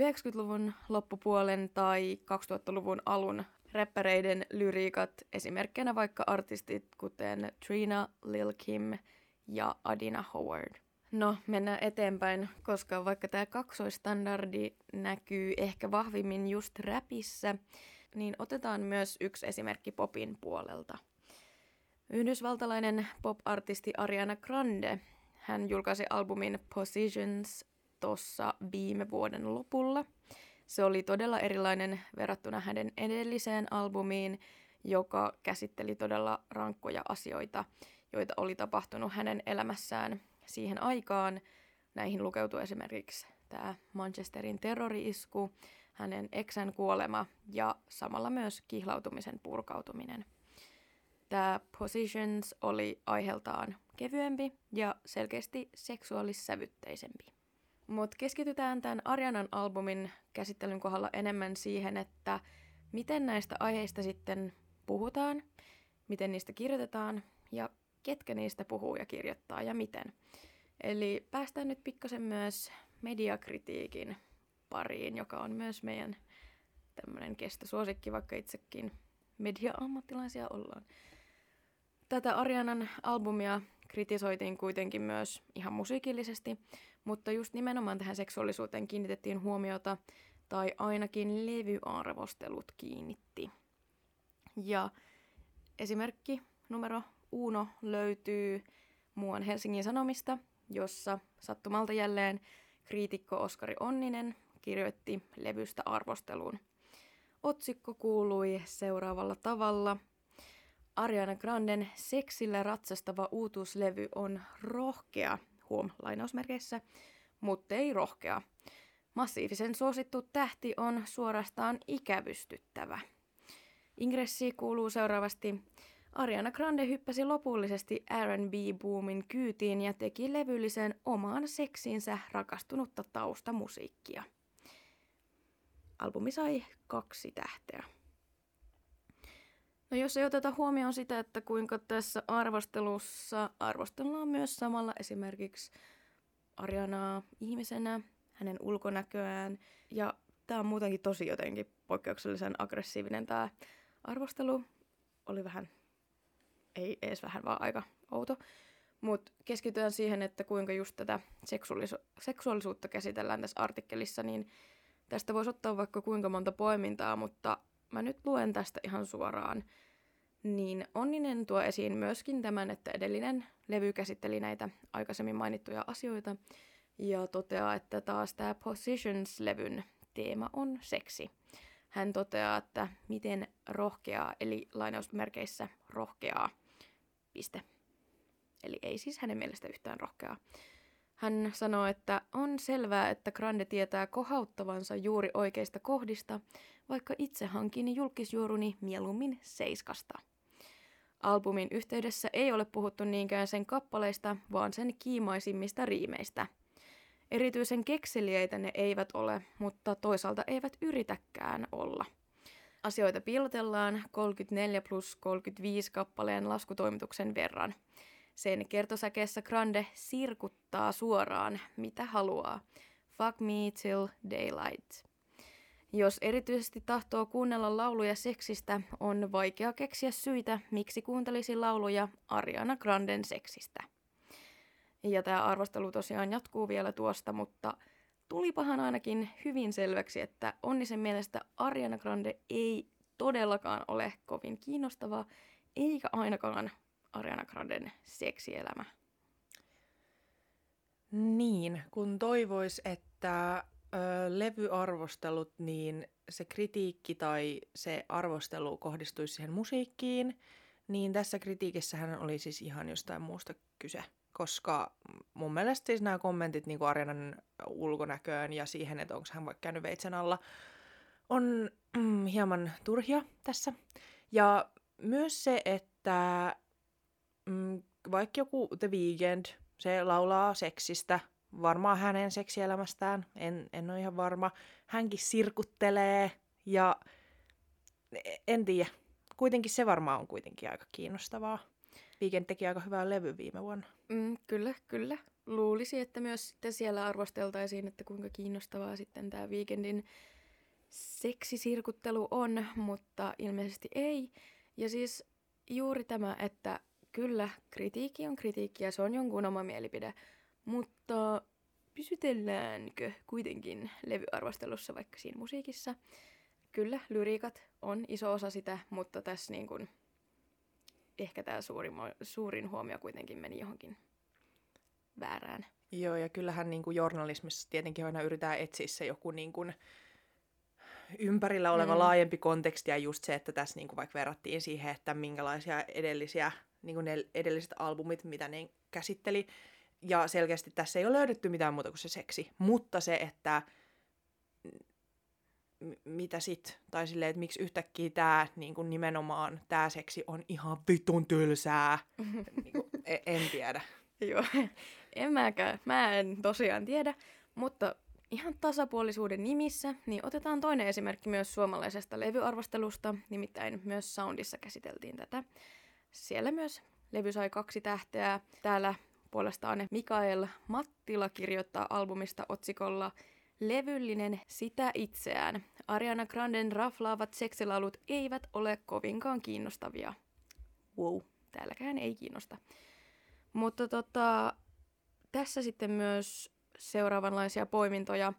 90-luvun loppupuolen tai 2000-luvun alun räppäreiden lyriikat, esimerkkinä vaikka artistit kuten Trina, Lil Kim ja Adina Howard. No, mennään eteenpäin, koska vaikka tämä kaksoistandardi näkyy ehkä vahvimmin just räpissä, niin otetaan myös yksi esimerkki popin puolelta. Yhdysvaltalainen pop-artisti Ariana Grande, hän julkaisi albumin Positions tuossa viime vuoden lopulla. Se oli todella erilainen verrattuna hänen edelliseen albumiin, joka käsitteli todella rankkoja asioita, joita oli tapahtunut hänen elämässään siihen aikaan. Näihin lukeutui esimerkiksi tämä Manchesterin terrori-isku, hänen eksän kuolema ja samalla myös kihlautumisen purkautuminen. Tämä Positions oli aiheeltaan kevyempi ja selkeästi seksuaalissävytteisempi. Mutta keskitytään tämän Arianan albumin käsittelyn kohdalla enemmän siihen, että miten näistä aiheista sitten puhutaan, miten niistä kirjoitetaan ja ketkä niistä puhuu ja kirjoittaa ja miten. Eli päästään nyt pikkasen myös mediakritiikin pariin, joka on myös meidän tämmöinen kestosuosikki, vaikka itsekin media-ammattilaisia ollaan. Tätä Arianan albumia kritisoitiin kuitenkin myös ihan musiikillisesti, mutta just nimenomaan tähän seksuaalisuuteen kiinnitettiin huomiota, tai ainakin levyarvostelut kiinnitti. Ja esimerkki numero uno löytyy muuan Helsingin Sanomista, jossa sattumalta jälleen kriitikko Oskari Onninen kirjoitti levystä arvostelun. Otsikko kuului seuraavalla tavalla. Ariana Granden seksillä ratsastava uutuuslevy on rohkea, huom, lainausmerkeissä, mutta ei rohkea. Massiivisen suosittu tähti on suorastaan ikävystyttävä. Ingressi kuuluu seuraavasti. Ariana Grande hyppäsi lopullisesti R&B-boomin kyytiin ja teki levyllisen omaan seksinsä rakastunutta taustamusiikkia. Albumi sai kaksi tähteä. No jos ei oteta huomioon sitä, että kuinka tässä arvostelussa arvostellaan myös samalla esimerkiksi Arianaa ihmisenä, hänen ulkonäköään, ja tämä on muutenkin tosi jotenkin poikkeuksellisen aggressiivinen tämä arvostelu. Oli vähän, ei edes vähän, vaan aika outo. Mutta keskitytään siihen, että kuinka just tätä seksuaalis- seksuaalisuutta käsitellään tässä artikkelissa, niin tästä voisi ottaa vaikka kuinka monta poimintaa, mutta mä nyt luen tästä ihan suoraan. Niin Onninen tuo esiin myöskin tämän, että edellinen levy käsitteli näitä aikaisemmin mainittuja asioita ja toteaa, että taas tämä Positions-levyn teema on seksi. Hän toteaa, että miten rohkeaa, eli lainausmerkeissä rohkeaa, piste. Eli ei siis hänen mielestä yhtään rohkeaa. Hän sanoo, että on selvää, että Grande tietää kohauttavansa juuri oikeista kohdista, vaikka itse hankin julkisjuoruni mieluummin seiskasta. Albumin yhteydessä ei ole puhuttu niinkään sen kappaleista, vaan sen kiimaisimmista riimeistä. Erityisen kekseliäitä ne eivät ole, mutta toisaalta eivät yritäkään olla. Asioita piilotellaan 34 plus 35 kappaleen laskutoimituksen verran. Sen kertosäkeessä Grande sirkuttaa suoraan, mitä haluaa. Fuck me till daylight. Jos erityisesti tahtoo kuunnella lauluja seksistä, on vaikea keksiä syitä, miksi kuuntelisi lauluja Ariana Granden seksistä. Ja tämä arvostelu tosiaan jatkuu vielä tuosta, mutta tulipahan ainakin hyvin selväksi, että Onnisen mielestä Ariana Grande ei todellakaan ole kovin kiinnostava, eikä ainakaan Ariana Granden seksielämä. Niin, kun toivois, että ö, levyarvostelut, niin se kritiikki tai se arvostelu kohdistuisi siihen musiikkiin, niin tässä kritiikissähän oli siis ihan jostain muusta kyse. Koska mun mielestä siis nämä kommentit niin Arianan ulkonäköön ja siihen, että onko hän vaikka käynyt veitsen alla, on mm, hieman turhia tässä. Ja myös se, että mm, vaikka joku The Weeknd, se laulaa seksistä, varmaan hänen seksielämästään, en, en ole ihan varma. Hänkin sirkuttelee ja en tiedä. Kuitenkin se varmaan on kuitenkin aika kiinnostavaa. Weekend teki aika hyvää levy viime vuonna. Mm, kyllä, kyllä. Luulisi, että myös sitten siellä arvosteltaisiin, että kuinka kiinnostavaa sitten tämä Weekendin seksisirkuttelu on, mutta ilmeisesti ei. Ja siis juuri tämä, että kyllä, kritiikki on kritiikki ja se on jonkun oma mielipide, mutta pysytelläänkö kuitenkin levyarvostelussa vaikka siinä musiikissa? Kyllä, lyriikat on iso osa sitä, mutta tässä niin kuin, ehkä tämä suurin, suurin huomio kuitenkin meni johonkin väärään. Joo, ja kyllähän niin kuin journalismissa tietenkin aina yritetään etsiä se joku niin kuin ympärillä oleva mm. laajempi konteksti ja just se, että tässä niin kuin vaikka verrattiin siihen, että minkälaisia edellisiä niin kuin ne edelliset albumit, mitä ne käsitteli. Ja selkeästi tässä ei ole löydetty mitään muuta kuin se seksi. Mutta se, että m- mitä sit, tai silleen, että miksi yhtäkkiä tämä niin kuin nimenomaan, tämä seksi on ihan vitun tylsää. niin kuin, en, en tiedä. Joo, en mäkään. Mä en tosiaan tiedä, mutta ihan tasapuolisuuden nimissä, niin otetaan toinen esimerkki myös suomalaisesta levyarvostelusta, nimittäin myös Soundissa käsiteltiin tätä. Siellä myös levy sai kaksi tähteä. Täällä puolestaan Mikael Mattila kirjoittaa albumista otsikolla Levyllinen sitä itseään. Ariana Granden raflaavat seksilaulut eivät ole kovinkaan kiinnostavia. Wow, täälläkään ei kiinnosta. Mutta tota, tässä sitten myös seuraavanlaisia poimintoja,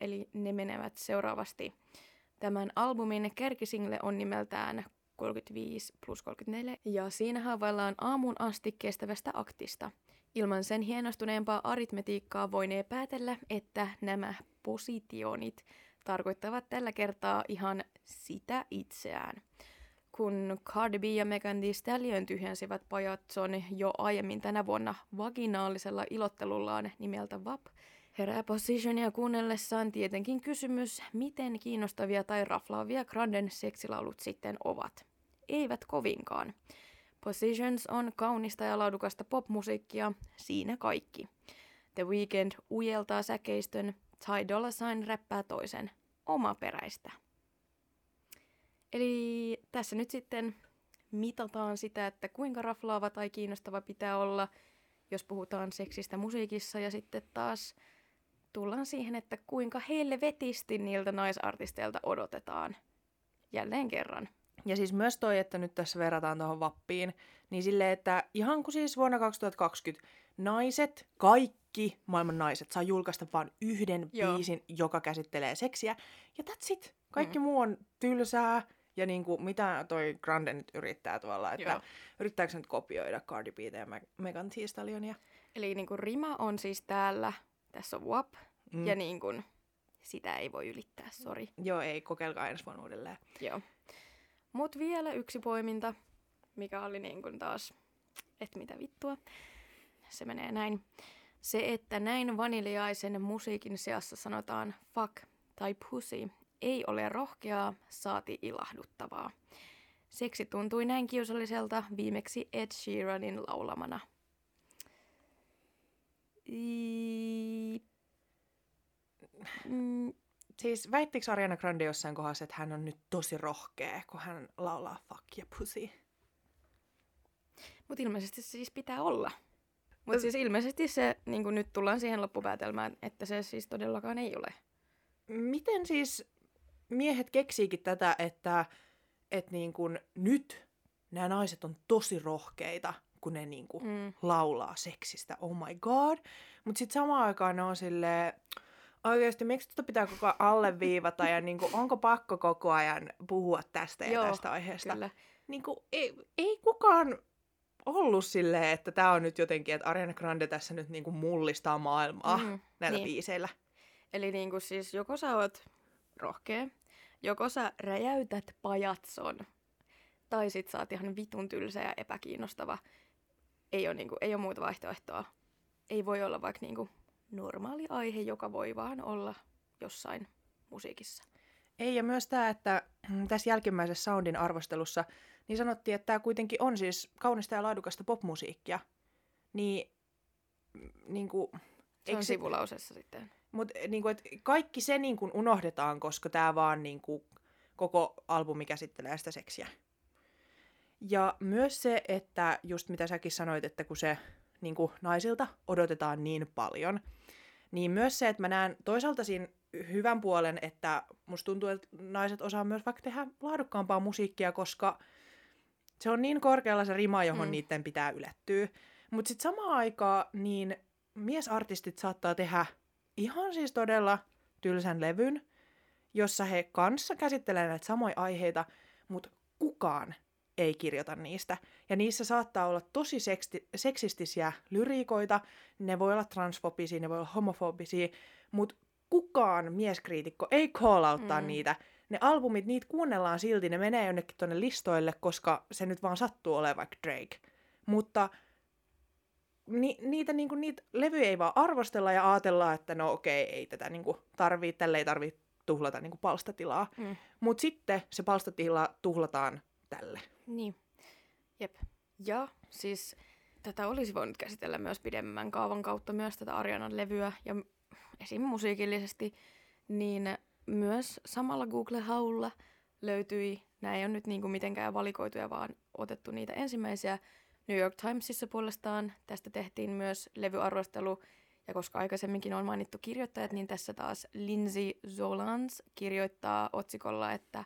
eli ne menevät seuraavasti. Tämän albumin kärkisingle on nimeltään 35 plus 34, ja siinä havaillaan aamun asti kestävästä aktista. Ilman sen hienostuneempaa aritmetiikkaa voinee päätellä, että nämä positionit tarkoittavat tällä kertaa ihan sitä itseään. Kun Cardi B ja Megan Thee Stallion tyhjensivät pajatson jo aiemmin tänä vuonna vaginaalisella ilottelullaan nimeltä VAP, herää Positionia kuunnellessaan tietenkin kysymys, miten kiinnostavia tai raflaavia Granden seksilaulut sitten ovat. Eivät kovinkaan. Positions on kaunista ja laadukasta popmusiikkia, siinä kaikki. The Weeknd ujeltaa säkeistön, Ty Dolla Sign räppää toisen, omaperäistä. Eli tässä nyt sitten mitataan sitä, että kuinka raflaava tai kiinnostava pitää olla, jos puhutaan seksistä musiikissa, ja sitten taas tullaan siihen, että kuinka vetisti niiltä naisartisteilta odotetaan. Jälleen kerran. Ja siis myös toi, että nyt tässä verrataan tuohon vappiin, niin silleen, että ihan kuin siis vuonna 2020 naiset, kaikki maailman naiset saa julkaista vain yhden Joo. biisin, joka käsittelee seksiä. Ja that's it. Kaikki Mm. muu on tylsää. Ja niinku, mitä toi Grande nyt yrittää tuolla, että Joo. yrittääkö nyt kopioida Cardi B ja Me- Megan Thee Stallionia? Eli niin kuin rima on siis täällä, tässä on WAP, Mm. ja niin kuin, sitä ei voi ylittää, sori. Joo, ei, kokeilkaa ensi vuonna uudelleen. Joo. Mut vielä yksi poiminta, mikä oli niin kuin taas, että mitä vittua. Se menee näin. Se, että näin vaniljaisen musiikin seassa sanotaan fuck tai pussy, ei ole rohkeaa, saati ilahduttavaa. Seksi tuntui näin kiusalliselta viimeksi Ed Sheeranin laulamana. I... Mm, Siis väittikö Ariana Grande jossain kohdassa, että hän on nyt tosi rohkea, kun hän laulaa fuck ja pussy? Mutta ilmeisesti se siis pitää olla. Mutta siis ilmeisesti se, niin nyt tullaan siihen loppupäätelmään, että se siis todellakaan ei ole. Miten siis miehet keksiikin tätä, että, että niin kuin nyt nämä naiset on tosi rohkeita, kun ne niin kuin Mm. laulaa seksistä, oh my god. Mutta sitten samaan aikaan ne on silleen, oikeasti miksi tätä pitää koko ajan alleviivata ja niin kuin, onko pakko koko ajan puhua tästä ja Joo, tästä aiheesta. Kyllä. Niin kuin, ei, ei kukaan ollut silleen, että tämä on nyt jotenkin, että Ariana Grande tässä nyt niin kuin mullistaa maailmaa Mhm, näillä niin. biiseillä. Eli niin kuin siis joko sä oot rohkea, joko sä räjäytät pajatson, tai sit sä oot ihan vitun tylsä ja epäkiinnostava. Ei ole, niin kuin, ei ole muuta vaihtoehtoa. Ei voi olla vaikka niin kuin normaali aihe, joka voi vaan olla jossain musiikissa. Ei, ja myös tämä, että tässä jälkimmäisessä soundin arvostelussa niin sanottiin, että tämä kuitenkin on siis kaunista ja laadukasta popmusiikkia. Niin, mm, niin kuin, Se on se- sivulausessa sitten. mut, niin kuin, että kaikki se niin kuin unohdetaan, koska tämä vaan niin kuin, koko albumi käsittelee sitä seksiä. Ja myös se, että just mitä säkin sanoit, että kun se niin kuin naisilta odotetaan niin paljon, niin myös se, että mä näen toisaalta siinä hyvän puolen, että musta tuntuu, että naiset osaa myös vaikka tehdä laadukkaampaa musiikkia, koska se on niin korkealla se rima, johon Mm. niiden pitää ylettyä. Mutta sitten samaan aikaan niin miesartistit saattaa tehdä ihan siis todella tylsän levyn, jossa he kanssa käsittelee näitä samoja aiheita, mutta kukaan ei kirjoita niistä. Ja niissä saattaa olla tosi seksti- seksistisiä lyriikoita, ne voi olla transfobisia, ne voi olla homofobisia, mutta kukaan mieskriitikko ei call outtaa Mm. niitä. Ne albumit, niitä kuunnellaan silti, ne menee jonnekin tonne listoille, koska se nyt vaan sattuu olemaan vaikka Drake. Mutta ni, niitä, niinku, niitä levyjä ei vaan arvostella ja ajatella, että no okei, ei tätä niinku, tarvii, tälle ei tarvii tuhlata niinku, palstatilaa. Mm. Mutta sitten se palstatila tuhlataan tälle. Niin, jep. Ja siis tätä olisi voinut käsitellä myös pidemmän kaavan kautta myös tätä Arianan levyä ja esim. musiikillisesti, niin myös samalla Google-haulla löytyi, nämä ei ole nyt niinku mitenkään valikoituja, vaan otettu niitä ensimmäisiä. New York Timesissa puolestaan tästä tehtiin myös levyarvostelu, ja koska aikaisemminkin on mainittu kirjoittajat, niin tässä taas Lindsay Zolans kirjoittaa otsikolla, että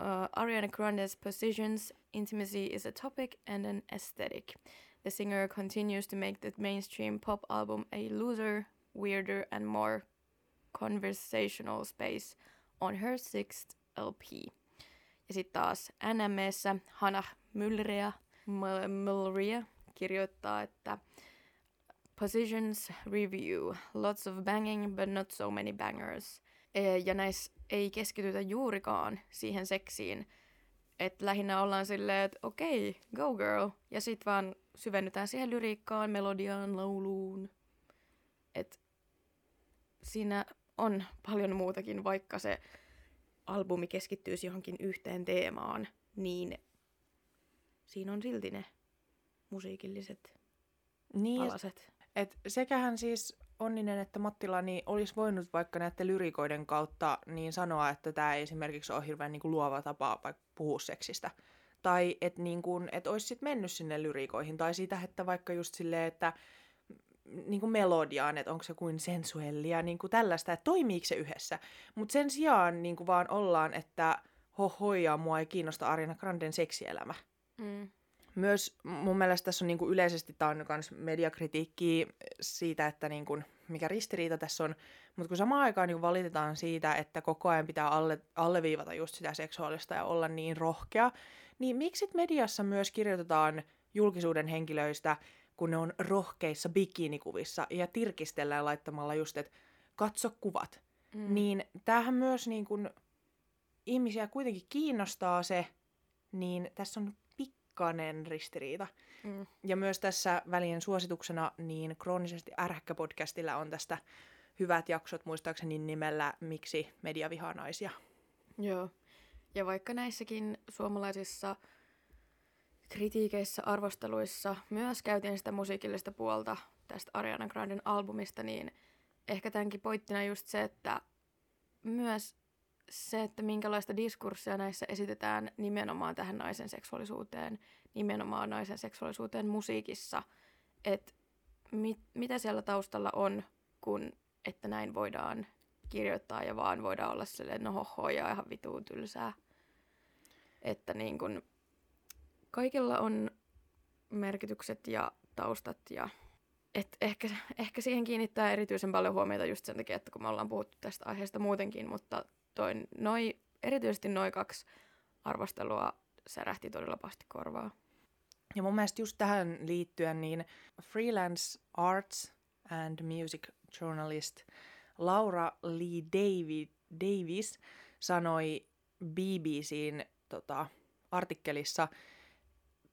Uh, Ariana Grande's positions, intimacy is a topic and an aesthetic. The singer continues to make the mainstream pop album a looser, weirder, and more conversational space on her sixth LP. Ja sitten taas NMEssä Hannah Mulrea, M- Mulrea kirjoittaa, että Positions Review, lots of banging but not so many bangers. E, Ja näissä ei keskitytä juurikaan siihen seksiin. Että lähinnä ollaan silleen, että okei, okay, go girl. Ja sit vaan syvennytään siihen lyriikkaan, melodiaan, lauluun. että siinä on paljon muutakin, vaikka se albumi keskittyisi johonkin yhteen teemaan, niin siinä on silti ne musiikilliset Niin, palaset. et sekähän siis Onninen että Mattila niin olisi voinut vaikka näiden lyrikoiden kautta niin sanoa, että tämä esimerkiksi ole hirveän niin kuin luova tapa vaikka puhua seksistä. Tai että niin kuin, et olisi sitten mennyt sinne lyrikoihin. Tai siitä, että vaikka just silleen, että niin kuin melodiaan, että onko se kuin sensuellia, niin kuin tällaista, että toimiiko se yhdessä. Mutta sen sijaan niin kuin vaan ollaan, että hohoja, mua ei kiinnosta Ariana Granden seksielämä. Mm. Myös mun mielestä tässä on niin kuin yleisesti, tämä on myös mediakritiikki siitä, että niin kuin, mikä ristiriita tässä on, mutta kun samaan aikaan niin valitetaan siitä, että koko ajan pitää alle, alleviivata just sitä seksuaalista ja olla niin rohkea, niin miksi mediassa myös kirjoitetaan julkisuuden henkilöistä, kun ne on rohkeissa bikinikuvissa ja tirkistellään laittamalla just, että katso kuvat. Mm. Niin tämähän myös niin kun, ihmisiä kuitenkin kiinnostaa se, niin tässä on pikkainen ristiriita. Mm. Ja myös tässä välien suosituksena, niin kroonisesti ärhäkkä-podcastilla on tästä hyvät jaksot muistaakseni nimellä Miksi media vihaa naisia. Joo. Ja vaikka näissäkin suomalaisissa kritiikeissä, arvosteluissa myös käytiin sitä musiikillista puolta tästä Ariana Granden albumista, niin ehkä tämänkin pointtina just se, että myös se, että minkälaista diskurssia näissä esitetään nimenomaan tähän naisen seksuaalisuuteen, nimenomaan naisen seksuaalisuuteen musiikissa, että mit, mitä siellä taustalla on, kun että näin voidaan kirjoittaa ja vaan voidaan olla silleen, no hoho ja ihan vituun tylsää. Että niin kun, kaikilla on merkitykset ja taustat ja et ehkä, ehkä siihen kiinnittää erityisen paljon huomiota just sen takia, että kun me ollaan puhuttu tästä aiheesta muutenkin, mutta toi, noi, erityisesti noin kaksi arvostelua särähti todella pahasti korvaa. Ja mun mielestä just tähän liittyen, niin freelance arts and music journalist Laura Lee David, Davis sanoi BBCn tota, artikkelissa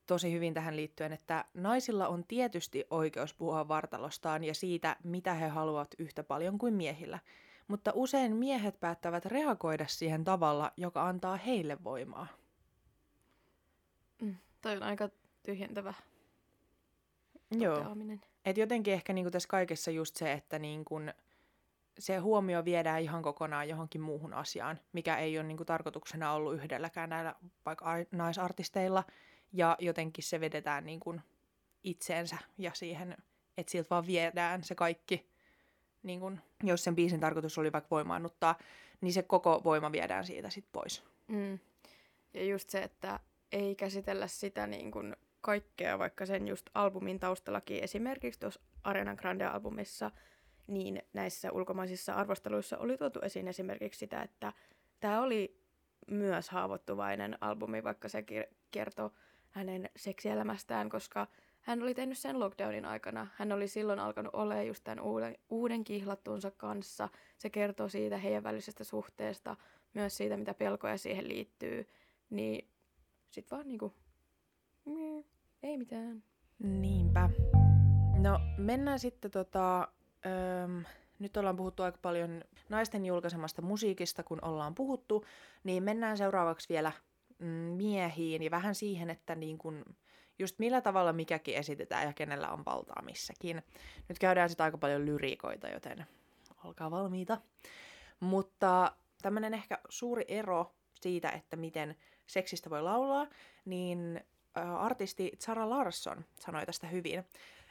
tosi hyvin tähän liittyen, että naisilla on tietysti oikeus puhua vartalostaan ja siitä, mitä he haluavat yhtä paljon kuin miehillä. Mutta usein miehet päättävät reagoida siihen tavalla, joka antaa heille voimaa. Mm, toi on aika tyhjentävä Joo. Et jotenkin ehkä niinku tässä kaikessa just se, että niinku se huomio viedään ihan kokonaan johonkin muuhun asiaan, mikä ei ole niinku tarkoituksena ollut yhdelläkään näillä vaikka naisartisteilla. Ja jotenkin se vedetään niinku itseensä ja siihen, että siltä vaan viedään se kaikki. Niinku, jos sen biisin tarkoitus oli vaikka voimaannuttaa, niin se koko voima viedään siitä sitten pois. Mm. Ja just se, että ei käsitellä sitä niin kuin kaikkea, vaikka sen just albumin taustallakin, esimerkiksi tuossa Arena Grande-albumissa, niin näissä ulkomaisissa arvosteluissa oli tuotu esiin esimerkiksi sitä, että tämä oli myös haavoittuvainen albumi, vaikka se kertoo hänen seksielämästään, koska hän oli tehnyt sen lockdownin aikana. Hän oli silloin alkanut olla just tämän uuden, uuden kihlattunsa kanssa. Se kertoo siitä heidän välisestä suhteesta, myös siitä, mitä pelkoja siihen liittyy. Niin sit vaan niinku, mie, ei mitään. Niinpä. No mennään sitten tota, öö, nyt ollaan puhuttu aika paljon naisten julkaisemasta musiikista, kun ollaan puhuttu, niin mennään seuraavaksi vielä mm, miehiin ja vähän siihen, että niin kun, just millä tavalla mikäkin esitetään ja kenellä on valtaa missäkin. Nyt käydään sitten aika paljon lyriikoita, joten olkaa valmiita. Mutta tämmöinen ehkä suuri ero siitä, että miten seksistä voi laulaa, niin artisti Zara Larsson sanoi tästä hyvin,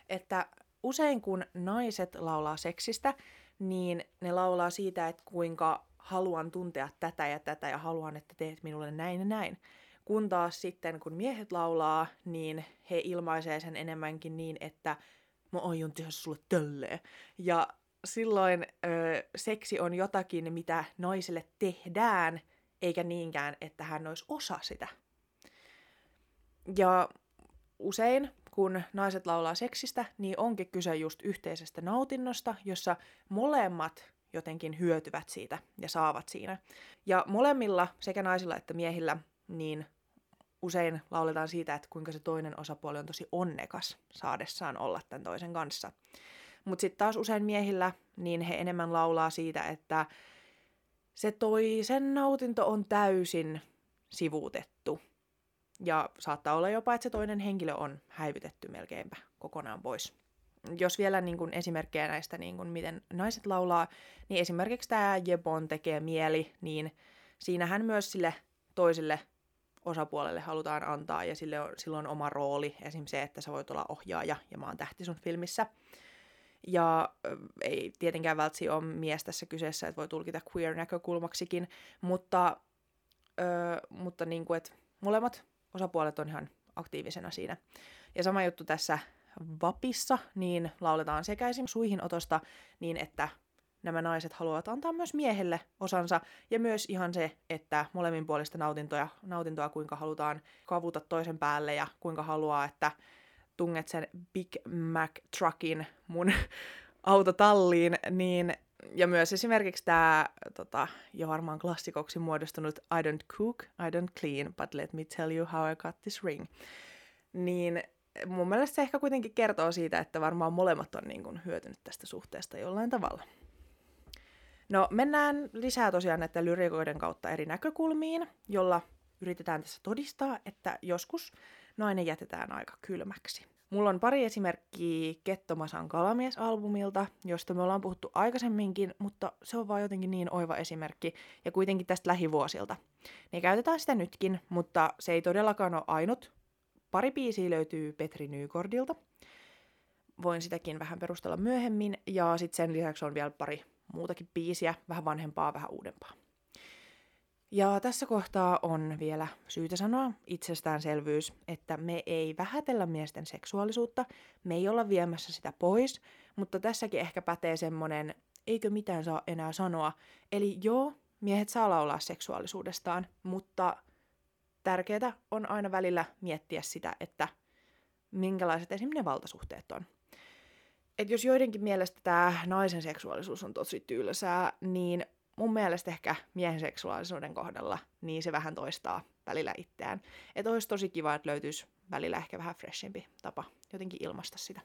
että usein kun naiset laulaa seksistä, niin ne laulaa siitä, että kuinka haluan tuntea tätä ja tätä ja haluan, että teet minulle näin ja näin. Kun taas sitten, kun miehet laulaa, niin he ilmaisee sen enemmänkin niin, että mä aion tehdä sulle tölleen. Ja silloin ö, seksi on jotakin, mitä naiselle tehdään, eikä niinkään, että hän olisi osa sitä. Ja usein, kun naiset laulaa seksistä, niin onkin kyse just yhteisestä nautinnosta, jossa molemmat jotenkin hyötyvät siitä ja saavat siinä. Ja molemmilla, sekä naisilla että miehillä, niin usein lauletaan siitä, että kuinka se toinen osapuoli on tosi onnekas saadessaan olla tämän toisen kanssa. Mutta sitten taas usein miehillä, niin he enemmän laulaa siitä, että se toisen nautinto on täysin sivuutettu. Ja saattaa olla jopa, että se toinen henkilö on häivytetty melkeinpä kokonaan pois. Jos vielä niin kuin esimerkkejä näistä, niin kuin miten naiset laulaa, niin esimerkiksi tämä Jebon tekee mieli, niin siinähän myös sille toiselle osapuolelle halutaan antaa, ja sille on, silloin on oma rooli, esimerkiksi se, että sä voit olla ohjaaja, ja mä oon tähti sun filmissä. Ja ei tietenkään välttämättä ole mies tässä kyseessä, että voi tulkita queer-näkökulmaksikin, mutta öö, mutta niin kuin, että molemmat osapuolet on ihan aktiivisena siinä. Ja sama juttu tässä Vapissa, niin lauletaan sekä esim. suihinotosta niin, että nämä naiset haluavat antaa myös miehelle osansa, ja myös ihan se, että molemminpuolista nautintoa, nautintoa kuinka halutaan kavuta toisen päälle, ja kuinka haluaa, että tunget sen Big Mac truckin mun autotalliin, niin ja myös esimerkiksi tämä tota, jo varmaan klassikoksi muodostunut I don't cook, I don't clean, but let me tell you how I got this ring. Niin mun mielestä se ehkä kuitenkin kertoo siitä, että varmaan molemmat on niin kuin hyötynyt tästä suhteesta jollain tavalla. No mennään lisää tosiaan näiden lyrikoiden kautta eri näkökulmiin, jolla yritetään tässä todistaa, että joskus nainen jätetään aika kylmäksi. Mulla on pari esimerkkiä Kettomasan kalamies-albumilta, josta me ollaan puhuttu aikaisemminkin, mutta se on vaan jotenkin niin oiva esimerkki, ja kuitenkin tästä lähivuosilta. Ne käytetään sitä nytkin, mutta se ei todellakaan ole ainut. Pari biisiä löytyy Petri Nykordilta. Voin sitäkin vähän perustella myöhemmin, ja sitten sen lisäksi on vielä pari muutakin biisiä, vähän vanhempaa, vähän uudempaa. Ja tässä kohtaa on vielä syytä sanoa itsestäänselvyys, että me ei vähätellä miesten seksuaalisuutta, me ei olla viemässä sitä pois, mutta tässäkin ehkä pätee semmonen, eikö mitään saa enää sanoa. Eli joo, miehet saa laulaa seksuaalisuudestaan, mutta tärkeää on aina välillä miettiä sitä, että minkälaiset esimerkiksi ne valtasuhteet on. Et jos joidenkin mielestä tämä naisen seksuaalisuus on tosi tylsää, niin mun mielestä ehkä miehen seksuaalisuuden kohdalla, niin se vähän toistaa välillä itseään. Että olisi tosi kiva, että löytyisi välillä ehkä vähän freshempi tapa jotenkin ilmaista sitä.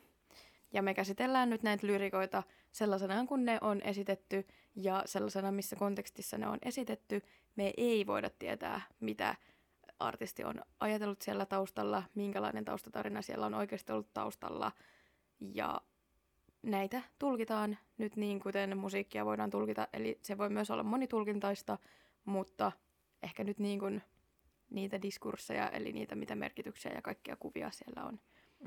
Ja me käsitellään nyt näitä lyrikoita sellaisena, kun ne on esitetty, ja sellaisena, missä kontekstissa ne on esitetty. Me ei voida tietää, mitä artisti on ajatellut siellä taustalla, minkälainen taustatarina siellä on oikeasti ollut taustalla. Ja näitä tulkitaan nyt niin, kuten musiikkia voidaan tulkita. Eli se voi myös olla monitulkintaista, mutta ehkä nyt niin kuin niitä diskursseja, eli niitä mitä merkityksiä ja kaikkia kuvia siellä on.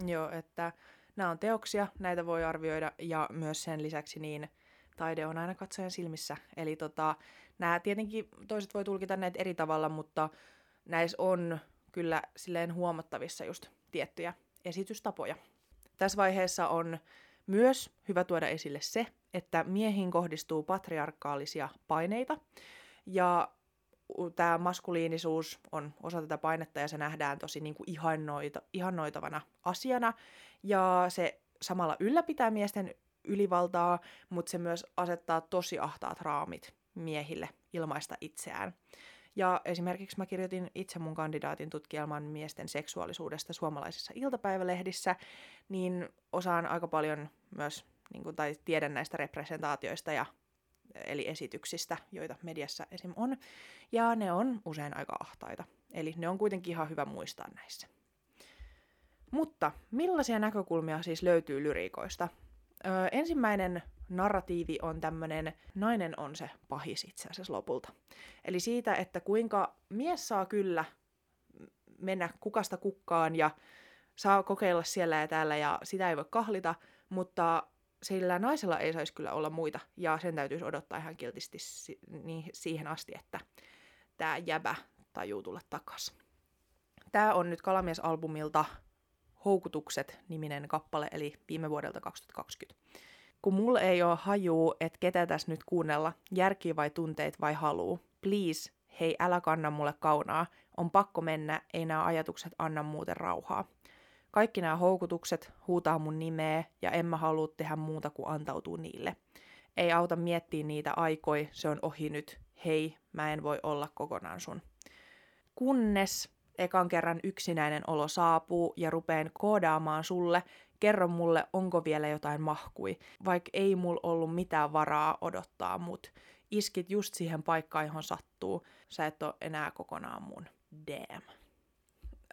Joo, että nämä on teoksia, näitä voi arvioida ja myös sen lisäksi niin taide on aina katsojan silmissä. Eli tota, nämä tietenkin toiset voi tulkita näitä eri tavalla, mutta näissä on kyllä silleen huomattavissa just tiettyjä esitystapoja. Tässä vaiheessa on myös hyvä tuoda esille se, että miehiin kohdistuu patriarkaalisia paineita, ja tämä maskuliinisuus on osa tätä painetta ja se nähdään tosi niin kuin ihannoita, ihannoitavana asiana, ja se samalla ylläpitää miesten ylivaltaa, mutta se myös asettaa tosi ahtaat raamit miehille ilmaista itseään. Ja esimerkiksi mä kirjoitin itse mun kandidaatin tutkielman miesten seksuaalisuudesta suomalaisissa iltapäivälehdissä, niin osaan aika paljon myös, niin kuin, tai tiedän näistä representaatioista ja eli esityksistä, joita mediassa esim. on, ja ne on usein aika ahtaita. Eli ne on kuitenkin ihan hyvä muistaa näissä. Mutta millaisia näkökulmia siis löytyy lyriikoista? Öö, ensimmäinen narratiivi on tämmöinen, nainen on se pahis itse asiassa lopulta. Eli siitä, että kuinka mies saa kyllä mennä kukasta kukkaan ja saa kokeilla siellä ja täällä ja sitä ei voi kahlita, mutta sillä naisella ei saisi kyllä olla muita ja sen täytyisi odottaa ihan kiltisti si- niin siihen asti, että tämä jäbä tajuu tulla takas. Tämä on nyt Kalamies-albumilta Houkutukset-niminen kappale, eli viime vuodelta 2020 kun mulla ei ole hajuu, että ketä tässä nyt kuunnella, järki vai tunteet vai haluu. Please, hei älä kanna mulle kaunaa, on pakko mennä, ei nämä ajatukset anna muuten rauhaa. Kaikki nämä houkutukset huutaa mun nimeä ja en mä halua tehdä muuta kuin antautua niille. Ei auta miettiä niitä aikoi, se on ohi nyt. Hei, mä en voi olla kokonaan sun. Kunnes ekan kerran yksinäinen olo saapuu ja rupeen koodaamaan sulle, kerro mulle, onko vielä jotain mahkui, vaikka ei mulla ollut mitään varaa odottaa mut. Iskit just siihen paikkaan, johon sattuu. Sä et ole enää kokonaan mun. Damn.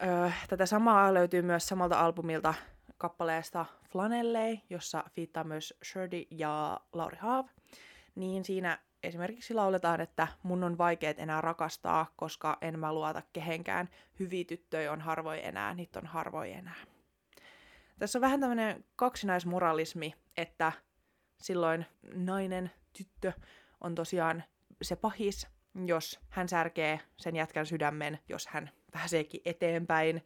Öö, tätä samaa löytyy myös samalta albumilta kappaleesta Flanellei, jossa fiittaa myös Shirley ja Lauri Haav. Niin siinä esimerkiksi lauletaan, että mun on vaikeet enää rakastaa, koska en mä luota kehenkään. Hyviä tyttöjä on harvoin enää, niitä on harvoin enää. Tässä on vähän tämmöinen kaksinaismoralismi, että silloin nainen, tyttö on tosiaan se pahis jos hän särkee sen jätkän sydämen, jos hän pääseekin eteenpäin.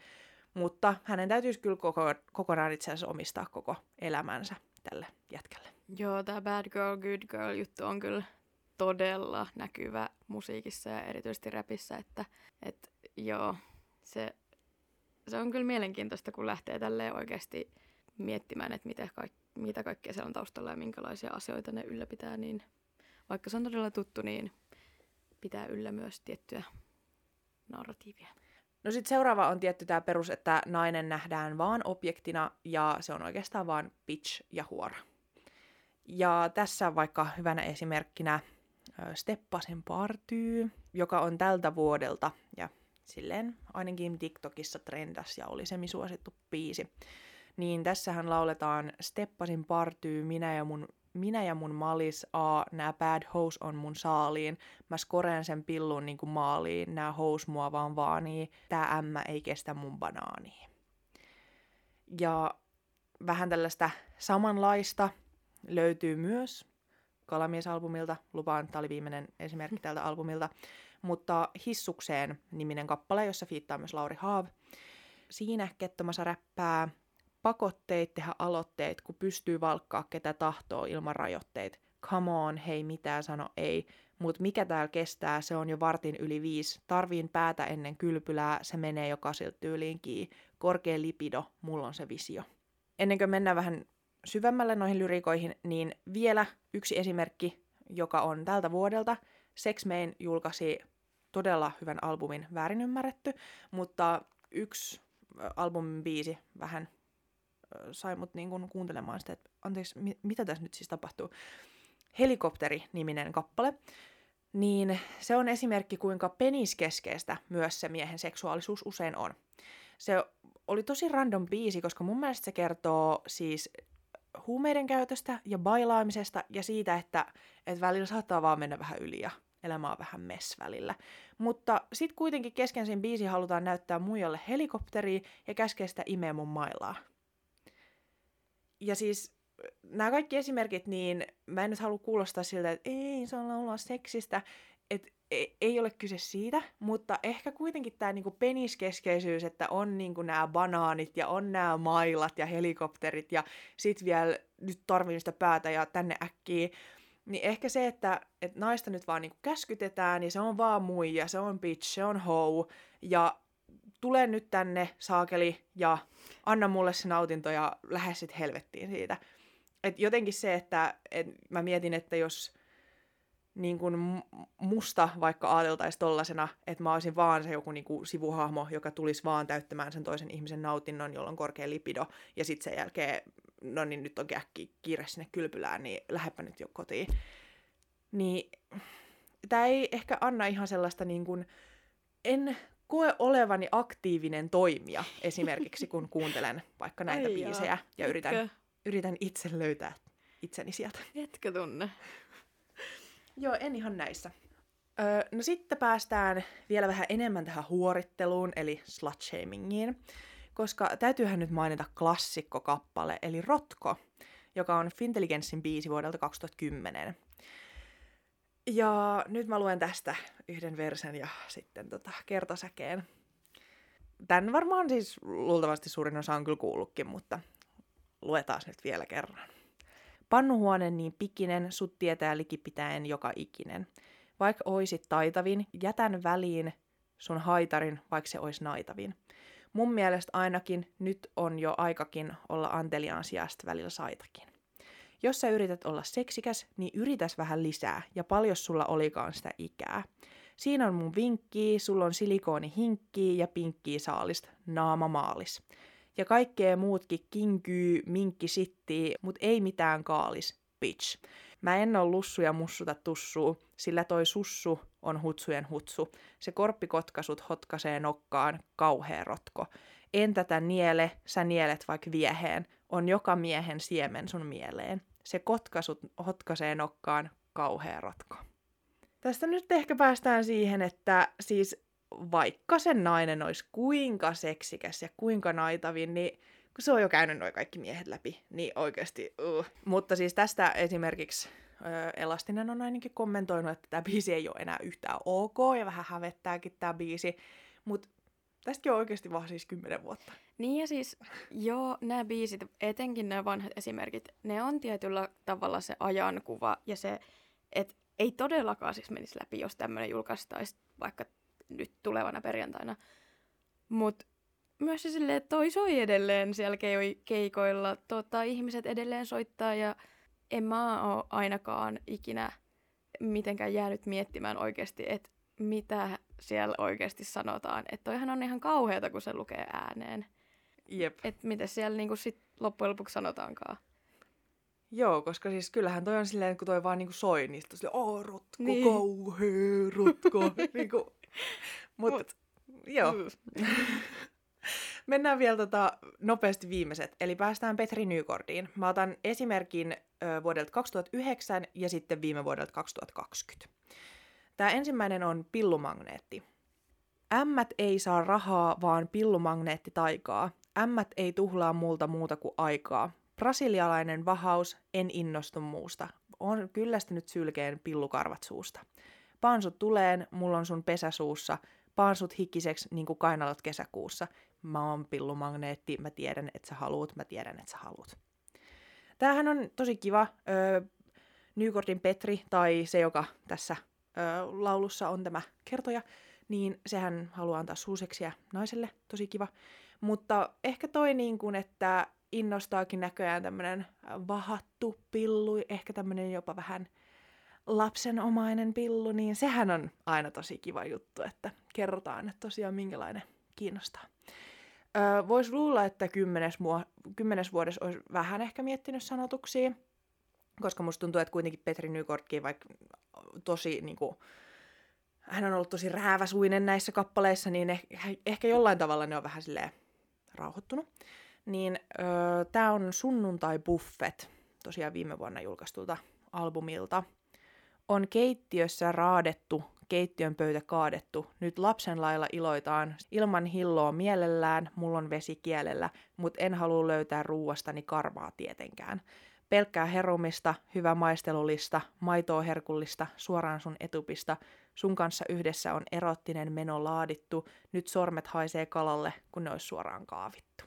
Mutta hänen täytyisi kyllä koko, kokonaan itse asiassa omistaa koko elämänsä tälle jätkälle. Joo, tämä Bad Girl, Good Girl juttu on kyllä todella näkyvä musiikissa ja erityisesti räpissä, että et, joo, se, se on kyllä mielenkiintoista, kun lähtee tälleen oikeasti miettimään, että mitä, kaik, mitä kaikkea siellä on taustalla ja minkälaisia asioita ne ylläpitää, niin vaikka se on todella tuttu, niin pitää yllä myös tiettyä narratiivia. No sitten seuraava on tietty tämä perus, että nainen nähdään vaan objektina ja se on oikeastaan vaan pitch ja huora. Ja tässä vaikka hyvänä esimerkkinä Steppasen partyy, joka on tältä vuodelta ja silleen ainakin TikTokissa trendas ja oli semisuosittu biisi. Niin tässähän lauletaan Steppasin partyy, minä ja mun minä ja mun malis, a, nää bad house on mun saaliin, mä skoreen sen pillun niinku maaliin, nää hous mua vaan vaanii, tää ämmä ei kestä mun banaania. Ja vähän tällaista samanlaista löytyy myös Kalamies-albumilta, lupaan, tämä oli viimeinen esimerkki tältä albumilta, mutta Hissukseen niminen kappale, jossa fiittaa myös Lauri Haav. Siinä Kettomasa räppää pakotteet tehdä aloitteet, kun pystyy valkkaa ketä tahtoo ilman rajoitteet. Come on, hei mitään sano ei. Mut mikä täällä kestää, se on jo vartin yli viisi. Tarviin päätä ennen kylpylää, se menee jo kasilta tyyliin kii. Korkea lipido, mulla on se visio. Ennen kuin mennään vähän syvemmälle noihin lyrikoihin, niin vielä yksi esimerkki, joka on tältä vuodelta. Sex Main julkaisi todella hyvän albumin Väärin ymmärretty, mutta yksi albumin biisi vähän sai mut niin kuuntelemaan sitä, että anteeksi, mi- mitä tässä nyt siis tapahtuu. Helikopteri-niminen kappale, niin se on esimerkki, kuinka peniskeskeistä myös se miehen seksuaalisuus usein on. Se oli tosi random biisi, koska mun mielestä se kertoo siis huumeiden käytöstä ja bailaamisesta ja siitä, että, että välillä saattaa vaan mennä vähän yli ja elämä on vähän mess välillä. Mutta sitten kuitenkin kesken sen biisi halutaan näyttää muijalle helikopteria ja käskeä sitä imeä mun mailaa. Ja siis nämä kaikki esimerkit, niin mä en nyt halua kuulostaa siltä, että ei se on laulaa seksistä, että ei, ei ole kyse siitä, mutta ehkä kuitenkin tämä niinku peniskeskeisyys, että on niinku nämä banaanit ja on nämä mailat ja helikopterit ja sit vielä nyt tarvii sitä päätä ja tänne äkkiä, niin ehkä se, että et naista nyt vaan niinku käskytetään ja se on vaan muija, se on bitch, se on hoe ja tule nyt tänne saakeli ja anna mulle se nautinto ja lähde sit helvettiin siitä. Et jotenkin se, että et mä mietin, että jos niin kun musta vaikka ajateltaisiin tollasena, että mä olisin vaan se joku niin sivuhahmo, joka tulisi vaan täyttämään sen toisen ihmisen nautinnon, jolla on korkea lipido, ja sitten sen jälkeen, no niin nyt on äkki kiire sinne kylpylään, niin lähdepä nyt jo kotiin. Niin tämä ei ehkä anna ihan sellaista niin kun, en koe olevani aktiivinen toimija esimerkiksi, kun kuuntelen vaikka näitä Ai biisejä jaa. ja yritän, yritän itse löytää itseni sieltä. Etkö tunne? Joo, en ihan näissä. Öö, no sitten päästään vielä vähän enemmän tähän huoritteluun, eli slutshamingiin, koska täytyyhän nyt mainita klassikkokappale, eli Rotko, joka on Fintelligenssin biisi vuodelta 2010. Ja nyt mä luen tästä yhden versen ja sitten tota kertosäkeen. Tän varmaan siis luultavasti suurin osa on kyllä kuullutkin, mutta luetaan nyt vielä kerran. Pannuhuone niin pikinen, sut tietää likipitäen joka ikinen. Vaikka oisit taitavin, jätän väliin sun haitarin, vaikka se ois naitavin. Mun mielestä ainakin nyt on jo aikakin olla anteliaan sijasta välillä saitakin. Jos sä yrität olla seksikäs, niin yritäs vähän lisää, ja paljon sulla olikaan sitä ikää. Siinä on mun vinkki, sulla on hinkki ja pinkki saalista, naama maalis. Ja kaikkea muutkin kinkyy, minkki sittii, mut ei mitään kaalis, bitch. Mä en oo lussu ja mussuta tussuu, sillä toi sussu on hutsujen hutsu. Se korppikotkasut hotkasee nokkaan, kauhea rotko. En tätä niele, sä nielet vaikka vieheen, on joka miehen siemen sun mieleen. Se kotkasut hotkasee nokkaan, kauhea rotko. Tästä nyt ehkä päästään siihen, että siis vaikka sen nainen olisi kuinka seksikäs ja kuinka naitavin, niin kun se on jo käynyt noin kaikki miehet läpi, niin oikeasti uh. Mutta siis tästä esimerkiksi Elastinen on ainakin kommentoinut, että tämä biisi ei ole enää yhtään ok ja vähän hävettääkin tämä biisi. Mutta tästäkin on oikeasti vaan siis kymmenen vuotta. Niin ja siis, joo, nämä biisit, etenkin nämä vanhat esimerkit, ne on tietyllä tavalla se ajankuva ja se, että ei todellakaan siis menisi läpi, jos tämmöinen julkaistaisi vaikka nyt tulevana perjantaina. Mutta myös se silleen, että toi soi edelleen siellä keikoilla. Tota, ihmiset edelleen soittaa ja en mä ole ainakaan ikinä mitenkään jäänyt miettimään oikeasti, että mitä siellä oikeasti sanotaan. Että toihan on ihan kauheata, kun se lukee ääneen. Jep. Että mitä siellä niinku sit loppujen lopuksi sanotaankaan. Joo, koska siis kyllähän toi on silleen, kun toi vaan niinku soi, niin sitten silleen, oh, rotko, Niin. kauhea, rotko. niinku, mut, Mut- joo. Mm. Mennään vielä tota nopeasti viimeiset, eli päästään Petri Nykordiin. Mä otan esimerkin ö, vuodelta 2009 ja sitten viime vuodelta 2020. Tämä ensimmäinen on pillumagneetti. Ämmät ei saa rahaa, vaan pillumagneetti taikaa. Ämmät ei tuhlaa multa muuta kuin aikaa. Brasilialainen vahaus, en innostu muusta. On kyllästynyt sylkeen pillukarvat suusta. Paansut tuleen, mulla on sun pesä suussa. Paansut hikiseksi niin kuin kainalot kesäkuussa. Mä oon pillumagneetti, mä tiedän, että sä haluut, mä tiedän, että sä haluut. Tämähän on tosi kiva. Öö, Nykordin Petri, tai se, joka tässä öö, laulussa on tämä kertoja, niin sehän haluaa antaa suuseksiä naiselle, tosi kiva. Mutta ehkä toi niin kuin, että innostaakin näköjään tämmönen vahattu pillu, ehkä tämmönen jopa vähän lapsenomainen pillu, niin sehän on aina tosi kiva juttu, että kerrotaan, että tosiaan minkälainen kiinnostaa. Voisi luulla, että kymmenes, mua, kymmenes vuodessa olisi vähän ehkä miettinyt sanotuksia, koska musta tuntuu, että kuitenkin Petri Nykortkin, vaikka tosi niin kuin, hän on ollut tosi rääväsuinen näissä kappaleissa, niin ehkä, ehkä jollain tavalla ne on vähän silleen rauhoittunut. Niin öö, tämä on Sunnuntai Buffet, tosiaan viime vuonna julkaistulta albumilta. On keittiössä raadettu, keittiön pöytä kaadettu. Nyt lapsen lailla iloitaan. Ilman hilloa mielellään, mulla on vesi kielellä, mut en halua löytää ruuastani karvaa tietenkään. Pelkkää herumista, hyvä maistelulista, maitoa herkullista, suoraan sun etupista. Sun kanssa yhdessä on erottinen meno laadittu. Nyt sormet haisee kalalle, kun ne olisi suoraan kaavittu.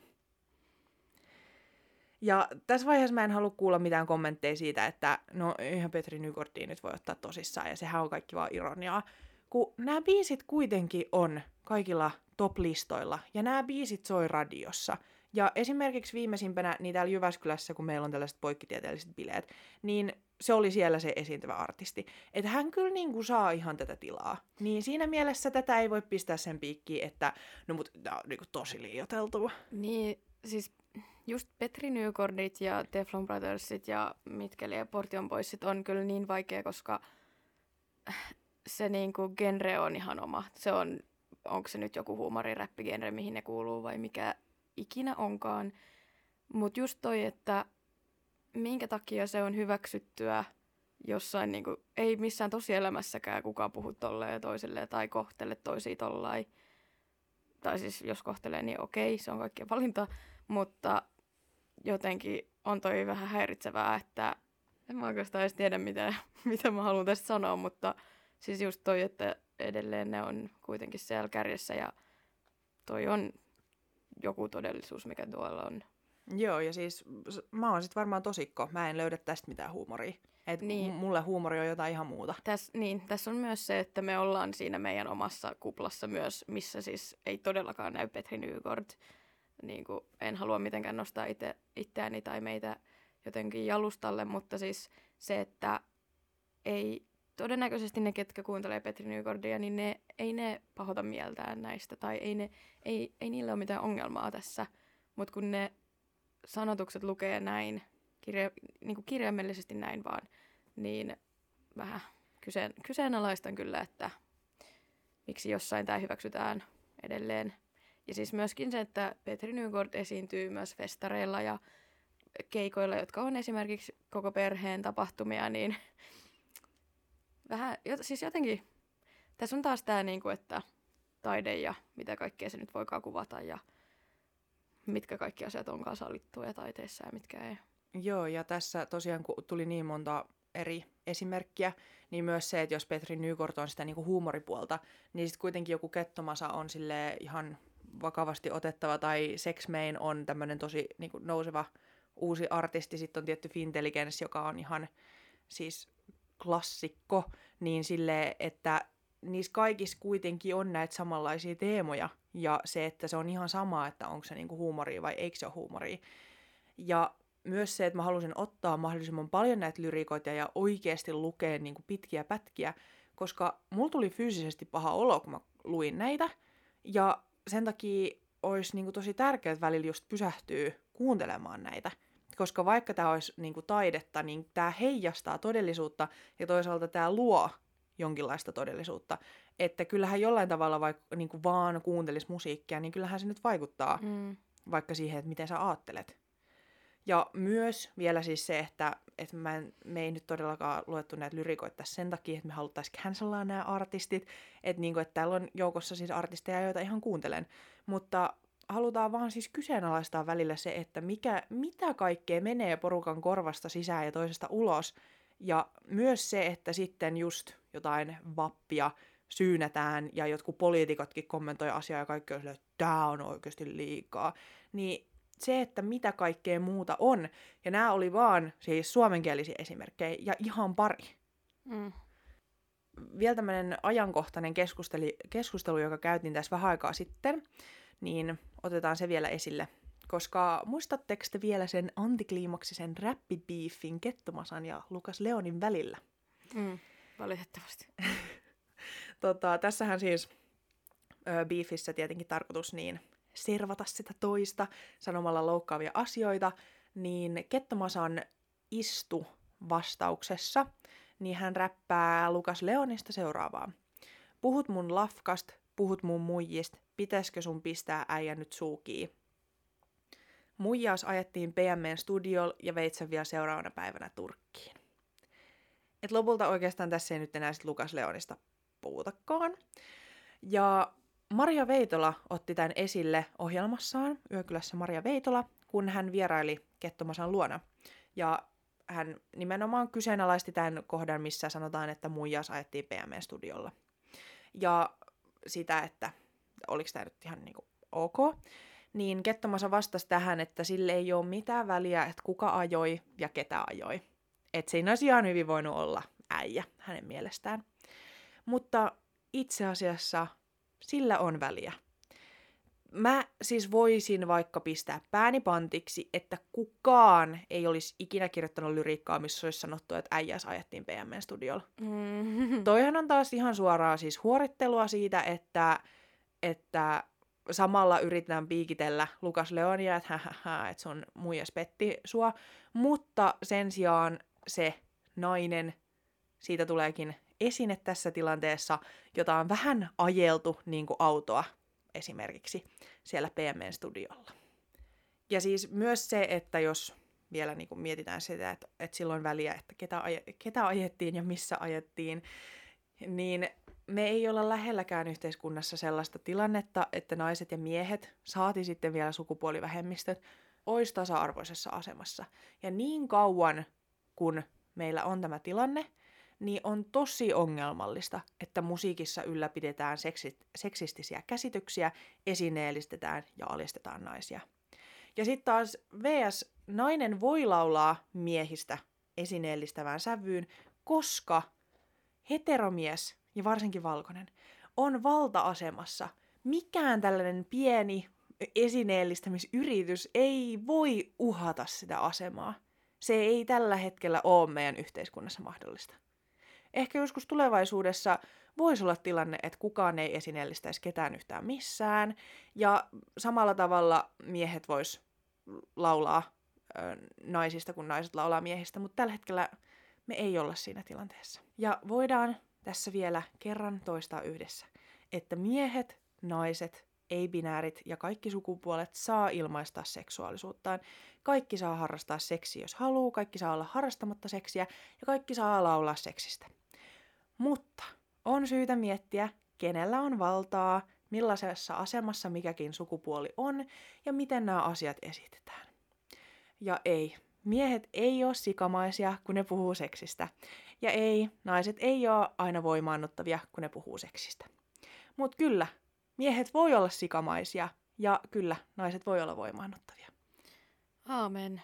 Ja tässä vaiheessa mä en halua kuulla mitään kommentteja siitä, että no ihan Petri Nykordia nyt voi ottaa tosissaan ja sehän on kaikki vaan ironiaa. Kun nämä biisit kuitenkin on kaikilla top-listoilla ja nämä biisit soi radiossa. Ja esimerkiksi viimeisimpänä niin täällä Jyväskylässä, kun meillä on tällaiset poikkitieteelliset bileet, niin se oli siellä se esiintyvä artisti. Että hän kyllä niin kuin saa ihan tätä tilaa. Niin siinä mielessä tätä ei voi pistää sen piikkiin, että no mut tää on niin kuin tosi liioiteltua. Niin, siis just Petri Nykordit ja Teflon Brothersit ja Mitkeli ja Portion Boysit on kyllä niin vaikea, koska se niinku genre on ihan oma. Se on, onko se nyt joku huumoriräppigenre, mihin ne kuuluu vai mikä ikinä onkaan. Mutta just toi, että minkä takia se on hyväksyttyä jossain, niinku, ei missään tosielämässäkään kukaan puhu tolleen toisilleen tai kohtele toisia tollain. Tai siis jos kohtelee, niin okei, se on kaikkien valinta. Mutta jotenkin on toi vähän häiritsevää, että en mä oikeastaan edes tiedä, mitä, mitä mä haluan tästä sanoa, mutta siis just toi, että edelleen ne on kuitenkin siellä kärjessä ja toi on joku todellisuus, mikä tuolla on. Joo, ja siis mä oon sit varmaan tosikko. Mä en löydä tästä mitään huumoria. Et Niin. mulle huumori on jotain ihan muuta. Tässä, niin, tässä on myös se, että me ollaan siinä meidän omassa kuplassa myös, missä siis ei todellakaan näy Petri Nykort. Niin kuin, en halua mitenkään nostaa itse, itseäni tai meitä jotenkin jalustalle, mutta siis se, että ei todennäköisesti ne, ketkä kuuntelee Petri Nykordia, niin ne, ei ne pahota mieltään näistä tai ei, ne, ei, ei niillä ole mitään ongelmaa tässä. Mutta kun ne sanotukset lukee näin, kirja, niin kuin kirjaimellisesti näin vaan, niin vähän kyseen, kyseenalaistan kyllä, että miksi jossain tämä hyväksytään edelleen. Ja siis myöskin se, että Petri Nykort esiintyy myös festareilla ja keikoilla, jotka on esimerkiksi koko perheen tapahtumia, niin vähän, siis jotenkin, tässä on taas tämä, niinku, että taide ja mitä kaikkea se nyt voikaan kuvata ja mitkä kaikki asiat onkaan sallittuja taiteessa ja mitkä ei. Joo, ja tässä tosiaan kun tuli niin monta eri esimerkkiä, niin myös se, että jos Petri Nykort on sitä niinku huumoripuolta, niin sitten kuitenkin joku Kettomasa on sille ihan vakavasti otettava, tai Sex Main on tämmöinen tosi niinku nouseva uusi artisti, sitten on tietty Fintelligence, joka on ihan siis klassikko, niin sille, että niissä kaikissa kuitenkin on näitä samanlaisia teemoja, ja se, että se on ihan sama, että onko se niinku huumoria vai eikö se ole huumoria. Ja myös se, että mä halusin ottaa mahdollisimman paljon näitä lyrikoita ja oikeasti lukea niinku pitkiä pätkiä, koska mulla tuli fyysisesti paha olo, kun mä luin näitä, ja sen takia olisi niinku tosi tärkeää välillä just pysähtyä kuuntelemaan näitä. Koska vaikka tämä olisi niinku taidetta, niin tämä heijastaa todellisuutta ja toisaalta tämä luo jonkinlaista todellisuutta. Että kyllähän jollain tavalla vaikka niin kuin vaan kuuntelis musiikkia, niin kyllähän se nyt vaikuttaa mm. vaikka siihen, että miten sä aattelet. Ja myös vielä siis se, että, että mä en, me ei nyt todellakaan luettu näitä lyrikoita sen takia, että me haluttaisiin cancellaa nämä artistit. Että, niin kuin, että täällä on joukossa siis artisteja, joita ihan kuuntelen. Mutta halutaan vaan siis kyseenalaistaa välillä se, että mikä, mitä kaikkea menee porukan korvasta sisään ja toisesta ulos. Ja myös se, että sitten just jotain vappia syynätään ja jotkut poliitikotkin kommentoi asiaa ja kaikki on silleen, että tämä on oikeasti liikaa. Niin se, että mitä kaikkea muuta on. Ja nämä oli vaan siis suomenkielisiä esimerkkejä ja ihan pari. Mm. Vielä tämmöinen ajankohtainen keskustelu, keskustelu, joka käytiin tässä vähän aikaa sitten, niin otetaan se vielä esille. Koska muistatteko te vielä sen antikliimaksisen räppibiifin Kettomasan ja Lukas Leonin välillä? Mm, valitettavasti. tota, tässähän siis ö, beefissä tietenkin tarkoitus niin servata sitä toista sanomalla loukkaavia asioita, niin Kettomasan istu vastauksessa, niin hän räppää Lukas Leonista seuraavaa. Puhut mun lafkast, puhut mun muijist, pitäisikö sun pistää äijä nyt suukii? Muijaus ajettiin PMN studiol ja veitsen vielä seuraavana päivänä Turkkiin. Et lopulta oikeastaan tässä ei nyt enää sit Lukas Leonista puhutakaan. Ja Maria Veitola otti tämän esille ohjelmassaan, Yökylässä Maria Veitola, kun hän vieraili Kettomasan luona. Ja hän nimenomaan kyseenalaisti tämän kohdan, missä sanotaan, että muijas ajettiin PME-studiolla. Ja sitä, että oliko tämä nyt ihan niinku ok, niin Kettomasa vastasi tähän, että sille ei ole mitään väliä, että kuka ajoi ja ketä ajoi. Että siinä olisi ihan hyvin voinut olla äijä hänen mielestään. Mutta itse asiassa sillä on väliä. Mä siis voisin vaikka pistää pääni pantiksi, että kukaan ei olisi ikinä kirjoittanut lyriikkaa, missä olisi sanottu, että äijäs ajettiin PMN-studiolla. Mm. Toihan on taas ihan suoraa siis huorittelua siitä, että, että samalla yritetään piikitellä Lukas Leonia, että hähähä, että sun muijas petti sua. Mutta sen sijaan se nainen, siitä tuleekin esine tässä tilanteessa, jota on vähän ajeltu niin kuin autoa esimerkiksi siellä PMN-studiolla. Ja siis myös se, että jos vielä niin kuin mietitään sitä, että, että silloin väliä, että ketä, aj- ketä ajettiin ja missä ajettiin, niin me ei olla lähelläkään yhteiskunnassa sellaista tilannetta, että naiset ja miehet, saati sitten vielä sukupuolivähemmistöt, olisi tasa-arvoisessa asemassa. Ja niin kauan, kun meillä on tämä tilanne, niin on tosi ongelmallista, että musiikissa ylläpidetään seksistisiä käsityksiä, esineellistetään ja alistetaan naisia. Ja sitten taas VS, nainen voi laulaa miehistä esineellistävään sävyyn, koska heteromies, ja varsinkin valkoinen, on valta-asemassa. Mikään tällainen pieni esineellistämisyritys ei voi uhata sitä asemaa. Se ei tällä hetkellä ole meidän yhteiskunnassa mahdollista ehkä joskus tulevaisuudessa voisi olla tilanne, että kukaan ei esineellistäisi ketään yhtään missään, ja samalla tavalla miehet vois laulaa ö, naisista, kun naiset laulaa miehistä, mutta tällä hetkellä me ei olla siinä tilanteessa. Ja voidaan tässä vielä kerran toistaa yhdessä, että miehet, naiset, ei-binäärit ja kaikki sukupuolet saa ilmaistaa seksuaalisuuttaan. Kaikki saa harrastaa seksiä, jos haluaa, kaikki saa olla harrastamatta seksiä ja kaikki saa laulaa seksistä. Mutta on syytä miettiä, kenellä on valtaa, millaisessa asemassa mikäkin sukupuoli on ja miten nämä asiat esitetään. Ja ei, miehet ei ole sikamaisia, kun ne puhuu seksistä. Ja ei, naiset ei ole aina voimaannuttavia, kun ne puhuu seksistä. Mutta kyllä, miehet voi olla sikamaisia ja kyllä, naiset voi olla voimaannuttavia. Aamen.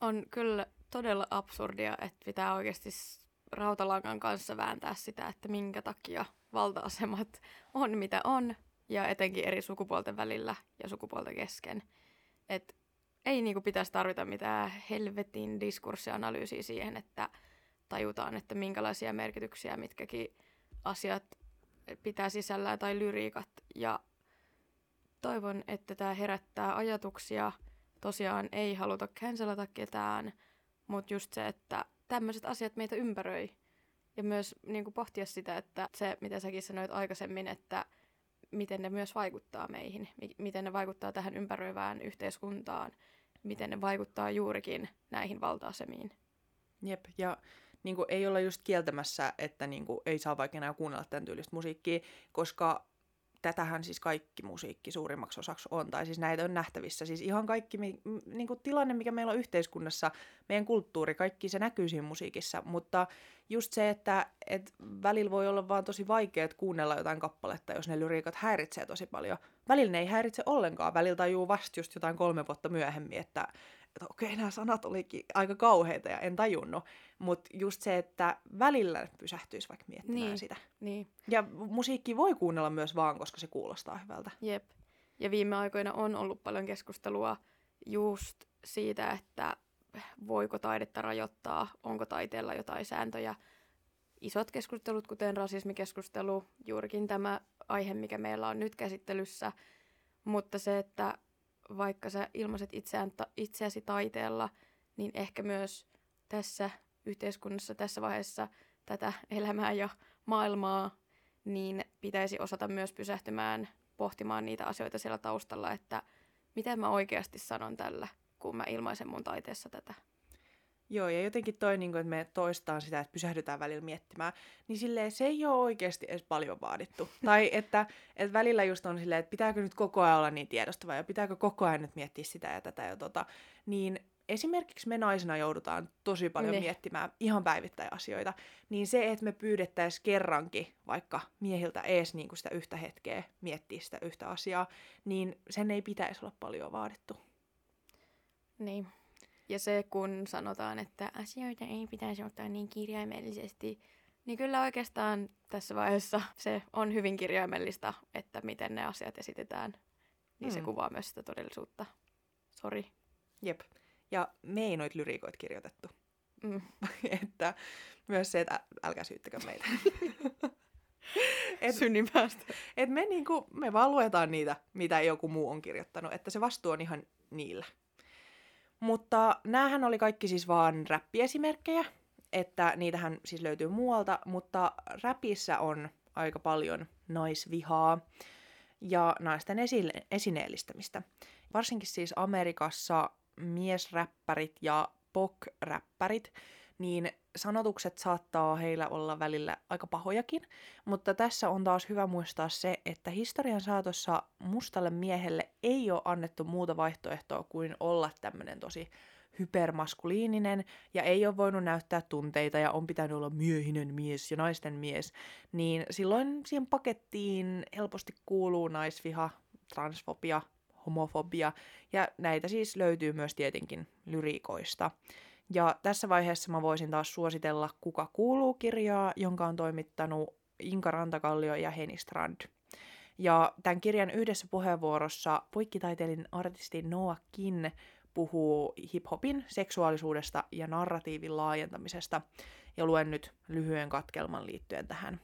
On kyllä todella absurdia, että pitää oikeasti rautalangan kanssa vääntää sitä, että minkä takia valta-asemat on mitä on, ja etenkin eri sukupuolten välillä ja sukupuolten kesken. Et ei niinku pitäisi tarvita mitään helvetin diskurssianalyysiä siihen, että tajutaan, että minkälaisia merkityksiä mitkäkin asiat pitää sisällään tai lyriikat. Ja toivon, että tämä herättää ajatuksia. Tosiaan ei haluta cancelata ketään, mutta just se, että tämmöiset asiat meitä ympäröi. Ja myös niin kuin pohtia sitä, että se, mitä säkin sanoit aikaisemmin, että miten ne myös vaikuttaa meihin, miten ne vaikuttaa tähän ympäröivään yhteiskuntaan, miten ne vaikuttaa juurikin näihin valta-asemiin. Jep, ja niin kuin, ei olla just kieltämässä, että niin kuin, ei saa vaikka enää kuunnella tämän tyylistä musiikkia, koska tätähän siis kaikki musiikki suurimmaksi osaksi on, tai siis näitä on nähtävissä. Siis ihan kaikki niin kuin tilanne, mikä meillä on yhteiskunnassa, meidän kulttuuri, kaikki se näkyy siinä musiikissa, mutta just se, että et välillä voi olla vaan tosi vaikea kuunnella jotain kappaletta, jos ne lyriikat häiritsee tosi paljon. Välillä ne ei häiritse ollenkaan, välillä tajuu vasta just jotain kolme vuotta myöhemmin, että, että okei, nämä sanat olikin aika kauheita ja en tajunnut. Mutta just se, että välillä pysähtyisi vaikka miettimään niin, sitä. Niin. Ja musiikki voi kuunnella myös vaan, koska se kuulostaa hyvältä. Jep. Ja viime aikoina on ollut paljon keskustelua just siitä, että voiko taidetta rajoittaa, onko taiteella jotain sääntöjä. Isot keskustelut, kuten rasismikeskustelu, juurikin tämä aihe, mikä meillä on nyt käsittelyssä. Mutta se, että vaikka sä ilmaiset itseään, ta- itseäsi taiteella, niin ehkä myös tässä yhteiskunnassa, tässä vaiheessa tätä elämää ja maailmaa, niin pitäisi osata myös pysähtymään pohtimaan niitä asioita siellä taustalla, että miten mä oikeasti sanon tällä, kun mä ilmaisen mun taiteessa tätä. Joo, ja jotenkin toi, niin kuin, että me toistaan sitä, että pysähdytään välillä miettimään, niin silleen se ei ole oikeasti edes paljon vaadittu. tai että, että välillä just on silleen, että pitääkö nyt koko ajan olla niin tiedostava, ja pitääkö koko ajan nyt miettiä sitä ja tätä ja tota, niin esimerkiksi me naisina joudutaan tosi paljon ne. Niin. miettimään ihan päivittäin asioita, niin se, että me pyydettäisiin kerrankin vaikka miehiltä ees niin kuin sitä yhtä hetkeä miettiä sitä yhtä asiaa, niin sen ei pitäisi olla paljon vaadittu. Niin. Ja se, kun sanotaan, että asioita ei pitäisi ottaa niin kirjaimellisesti, niin kyllä oikeastaan tässä vaiheessa se on hyvin kirjaimellista, että miten ne asiat esitetään. Niin mm. se kuvaa myös sitä todellisuutta. Sori. Jep. Ja me ei noita lyriikoita kirjoitettu. Mm. että myös se, että älkää syyttäkö meitä. et, Synninpäästä. Et me, niinku, me vaan luetaan niitä, mitä joku muu on kirjoittanut. Että se vastuu on ihan niillä. Mutta näähän oli kaikki siis vaan räppiesimerkkejä, että niitähän siis löytyy muualta, mutta räpissä on aika paljon naisvihaa ja naisten esille- esineellistämistä. Varsinkin siis Amerikassa miesräppärit ja pok-räppärit, niin sanotukset saattaa heillä olla välillä aika pahojakin, mutta tässä on taas hyvä muistaa se, että historian saatossa mustalle miehelle ei ole annettu muuta vaihtoehtoa kuin olla tämmöinen tosi hypermaskuliininen ja ei ole voinut näyttää tunteita ja on pitänyt olla miehinen mies ja naisten mies, niin silloin siihen pakettiin helposti kuuluu naisviha, transfobia, homofobia, ja näitä siis löytyy myös tietenkin lyriikoista. Ja tässä vaiheessa mä voisin taas suositella Kuka kuuluu kirjaa, jonka on toimittanut Inka Rantakallio ja Heni Strand. Ja tämän kirjan yhdessä puheenvuorossa poikkitaiteilin artisti Noah Kin puhuu hiphopin seksuaalisuudesta ja narratiivin laajentamisesta, ja luen nyt lyhyen katkelman liittyen tähän.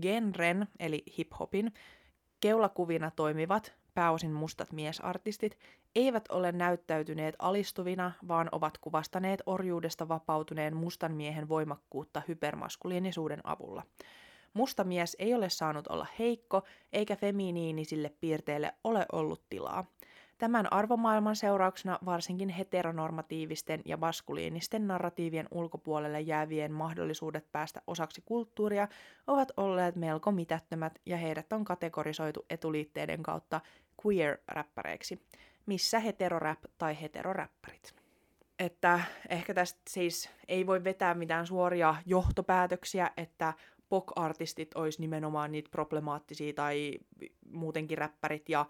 Genren, eli hiphopin, keulakuvina toimivat pääosin mustat miesartistit, eivät ole näyttäytyneet alistuvina, vaan ovat kuvastaneet orjuudesta vapautuneen mustan miehen voimakkuutta hypermaskuliinisuuden avulla. Musta mies ei ole saanut olla heikko, eikä feminiinisille piirteille ole ollut tilaa. Tämän arvomaailman seurauksena varsinkin heteronormatiivisten ja maskuliinisten narratiivien ulkopuolelle jäävien mahdollisuudet päästä osaksi kulttuuria ovat olleet melko mitättömät ja heidät on kategorisoitu etuliitteiden kautta queer-räppäreiksi, missä heterorap tai heteroräppärit. että ehkä tästä siis ei voi vetää mitään suoria johtopäätöksiä, että pop-artistit olisi nimenomaan niitä problemaattisia tai muutenkin räppärit ja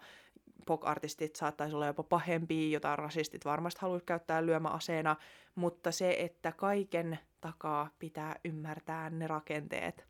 pop-artistit saattaisi olla jopa pahempia, jota rasistit varmasti haluaisi käyttää lyömäaseena, mutta se, että kaiken takaa pitää ymmärtää ne rakenteet.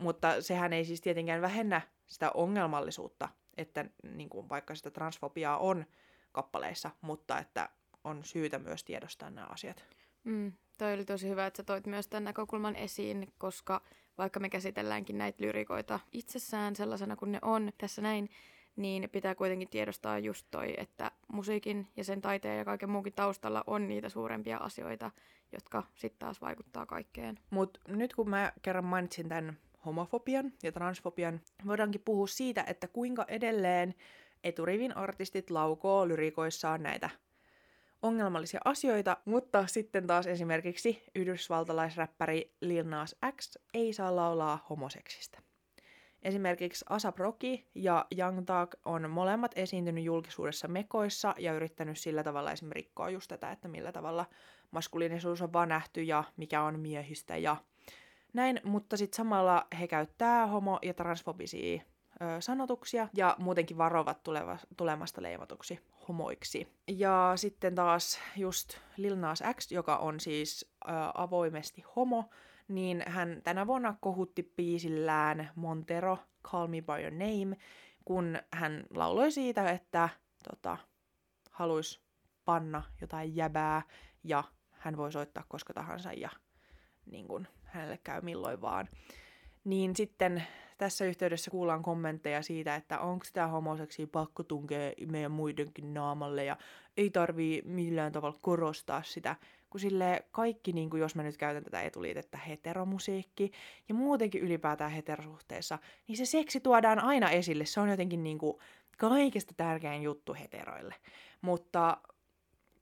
Mutta sehän ei siis tietenkään vähennä sitä ongelmallisuutta, että niin kuin vaikka sitä transfobiaa on kappaleissa, mutta että on syytä myös tiedostaa nämä asiat. Mm, toi oli tosi hyvä, että sä toit myös tämän näkökulman esiin, koska vaikka me käsitelläänkin näitä lyrikoita itsessään sellaisena kuin ne on tässä näin, niin pitää kuitenkin tiedostaa just toi, että musiikin ja sen taiteen ja kaiken muunkin taustalla on niitä suurempia asioita, jotka sitten taas vaikuttaa kaikkeen. Mutta nyt kun mä kerran mainitsin tämän homofobian ja transfobian, voidaankin puhua siitä, että kuinka edelleen eturivin artistit laukoo lyrikoissaan näitä ongelmallisia asioita, mutta sitten taas esimerkiksi yhdysvaltalaisräppäri Lil Nas X ei saa laulaa homoseksistä. Esimerkiksi Asap Rocky ja Young Thug on molemmat esiintynyt julkisuudessa mekoissa ja yrittänyt sillä tavalla esimerkiksi rikkoa just tätä, että millä tavalla maskuliinisuus on vaan nähty ja mikä on miehistä ja näin, mutta sitten samalla he käyttää homo- ja transfobisia ö, sanotuksia ja muutenkin varovat tuleva, tulemasta leimatuksi homoiksi. Ja sitten taas just Lil Nas X, joka on siis ö, avoimesti homo, niin hän tänä vuonna kohutti biisillään Montero, Call Me By Your Name, kun hän lauloi siitä, että tota, haluaisi panna jotain jäbää ja hän voi soittaa koska tahansa ja niin kun, hänelle käy milloin vaan. Niin sitten tässä yhteydessä kuullaan kommentteja siitä, että onko sitä homoseksi pakko tunkea meidän muidenkin naamalle ja ei tarvii millään tavalla korostaa sitä, kun sille kaikki, niin kuin jos mä nyt käytän tätä etuliitettä, heteromusiikki ja muutenkin ylipäätään heterosuhteessa, niin se seksi tuodaan aina esille. Se on jotenkin niin kuin kaikista tärkein juttu heteroille. Mutta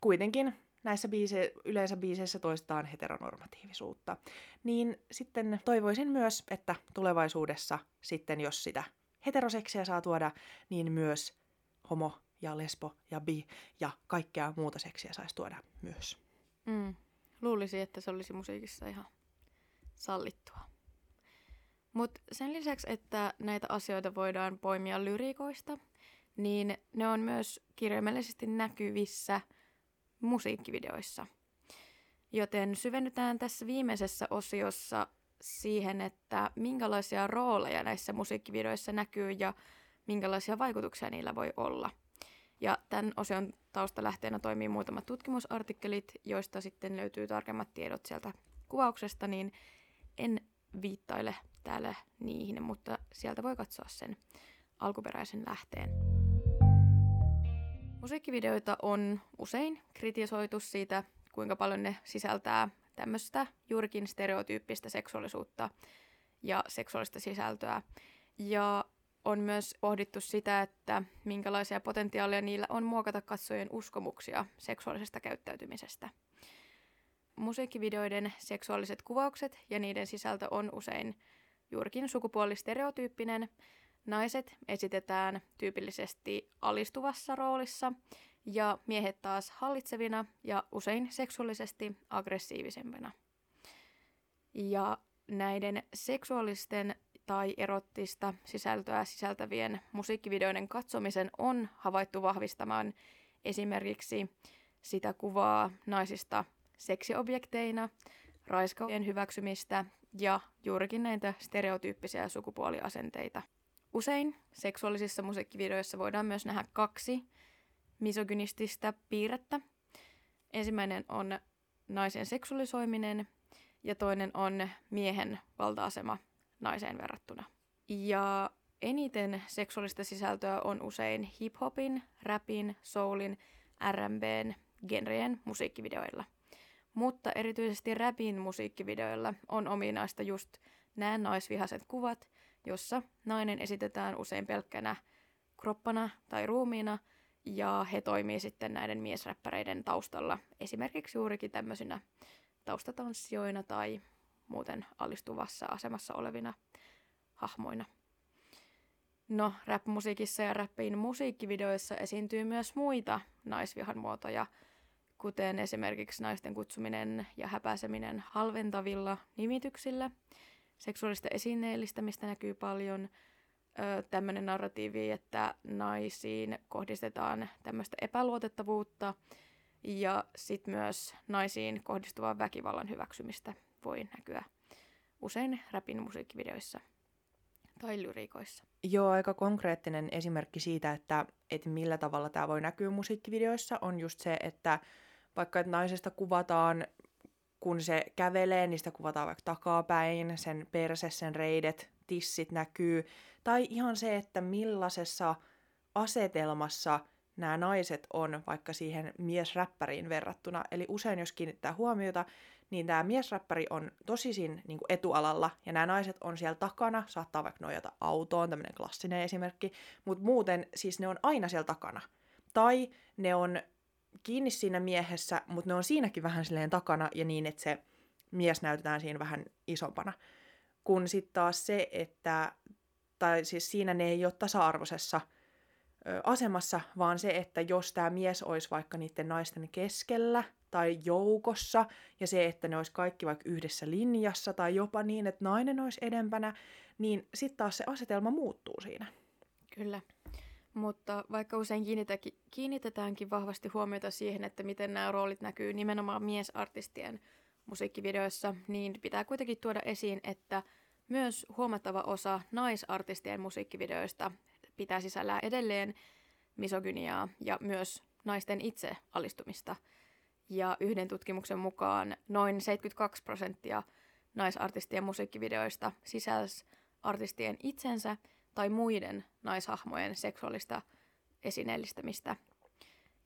kuitenkin näissä biise- yleensä biiseissä toistetaan heteronormatiivisuutta. Niin sitten toivoisin myös, että tulevaisuudessa sitten, jos sitä heteroseksiä saa tuoda, niin myös homo ja lesbo ja bi ja kaikkea muuta seksiä saisi tuoda myös. Mm. Luulisin, että se olisi musiikissa ihan sallittua. Mutta sen lisäksi, että näitä asioita voidaan poimia lyriikoista, niin ne on myös kirjaimellisesti näkyvissä musiikkivideoissa. Joten syvennytään tässä viimeisessä osiossa siihen, että minkälaisia rooleja näissä musiikkivideoissa näkyy ja minkälaisia vaikutuksia niillä voi olla. Ja tämän osion taustalähteenä toimii muutamat tutkimusartikkelit, joista sitten löytyy tarkemmat tiedot sieltä kuvauksesta, niin en viittaile täällä niihin, mutta sieltä voi katsoa sen alkuperäisen lähteen. Musiikkivideoita on usein kritisoitu siitä, kuinka paljon ne sisältää tämmöistä juurikin stereotyyppistä seksuaalisuutta ja seksuaalista sisältöä. Ja on myös pohdittu sitä, että minkälaisia potentiaaleja niillä on muokata katsojien uskomuksia seksuaalisesta käyttäytymisestä. Musiikkivideoiden seksuaaliset kuvaukset ja niiden sisältö on usein juurikin sukupuolistereotyyppinen. Naiset esitetään tyypillisesti alistuvassa roolissa ja miehet taas hallitsevina ja usein seksuaalisesti aggressiivisempina. Ja näiden seksuaalisten tai erottista sisältöä sisältävien musiikkivideoiden katsomisen on havaittu vahvistamaan esimerkiksi sitä kuvaa naisista seksiobjekteina, raiskauksien hyväksymistä ja juurikin näitä stereotyyppisiä sukupuoliasenteita. Usein seksuaalisissa musiikkivideoissa voidaan myös nähdä kaksi misogynististä piirrettä. Ensimmäinen on naisen seksuaalisoiminen ja toinen on miehen valta-asema naiseen verrattuna. Ja eniten seksuaalista sisältöä on usein hip-hopin, rapin, soulin, R&Bn genreen musiikkivideoilla. Mutta erityisesti rapin musiikkivideoilla on ominaista just nämä naisvihaset kuvat, jossa nainen esitetään usein pelkkänä kroppana tai ruumiina, ja he toimii sitten näiden miesräppäreiden taustalla esimerkiksi juurikin tämmöisinä taustatanssijoina tai muuten alistuvassa asemassa olevina hahmoina. No, rap-musiikissa ja rappin musiikkivideoissa esiintyy myös muita naisvihan muotoja, kuten esimerkiksi naisten kutsuminen ja häpäiseminen halventavilla nimityksillä. Seksuaalista esineellistämistä näkyy paljon. Tämmöinen narratiivi, että naisiin kohdistetaan tämmöistä epäluotettavuutta ja sitten myös naisiin kohdistuvan väkivallan hyväksymistä voi näkyä usein räpin musiikkivideoissa tai lyriikoissa. Joo, aika konkreettinen esimerkki siitä, että, että millä tavalla tämä voi näkyä musiikkivideoissa, on just se, että vaikka että naisesta kuvataan, kun se kävelee, niin sitä kuvataan vaikka takapäin, sen perse, sen reidet, tissit näkyy. Tai ihan se, että millaisessa asetelmassa nämä naiset on vaikka siihen miesräppäriin verrattuna. Eli usein, jos kiinnittää huomiota, niin tämä miesräppäri on tosisin niin kuin etualalla, ja nämä naiset on siellä takana, saattaa vaikka nojata autoon, tämmöinen klassinen esimerkki, mutta muuten siis ne on aina siellä takana. Tai ne on kiinni siinä miehessä, mutta ne on siinäkin vähän silleen takana, ja niin, että se mies näytetään siinä vähän isompana. Kun sitten taas se, että, tai siis siinä ne ei ole tasa-arvoisessa ö, asemassa, vaan se, että jos tämä mies olisi vaikka niiden naisten keskellä, tai joukossa, ja se, että ne olisi kaikki vaikka yhdessä linjassa, tai jopa niin, että nainen olisi edempänä, niin sitten taas se asetelma muuttuu siinä. Kyllä. Mutta vaikka usein kiinnitetäänkin vahvasti huomiota siihen, että miten nämä roolit näkyy nimenomaan miesartistien musiikkivideoissa, niin pitää kuitenkin tuoda esiin, että myös huomattava osa naisartistien musiikkivideoista pitää sisällään edelleen misogyniaa ja myös naisten itse alistumista – ja yhden tutkimuksen mukaan noin 72 prosenttia naisartistien musiikkivideoista sisälsi artistien itsensä tai muiden naishahmojen seksuaalista esineellistämistä.